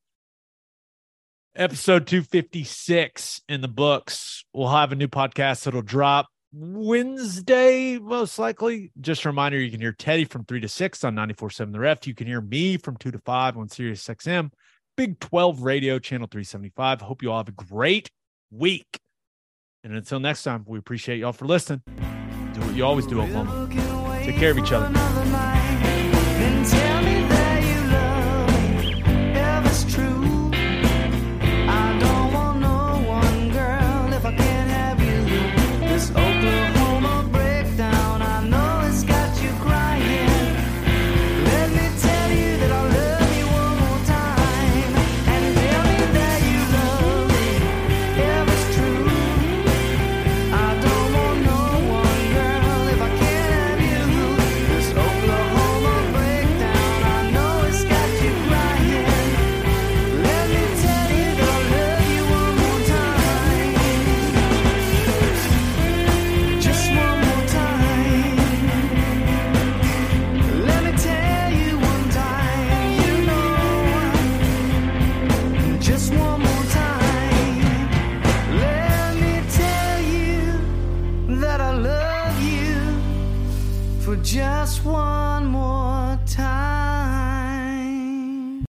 Episode 256 in the books. We'll have a new podcast that'll drop Wednesday, most likely. Just a reminder, you can hear Teddy from 3 to 6 on 94.7 The Ref. You can hear me from 2 to 5 on Sirius XM, Big 12 Radio, Channel 375. Hope you all have a great week. And until next time, we appreciate y'all for listening. Do what you always do, Oklahoma. Take care of each other. One.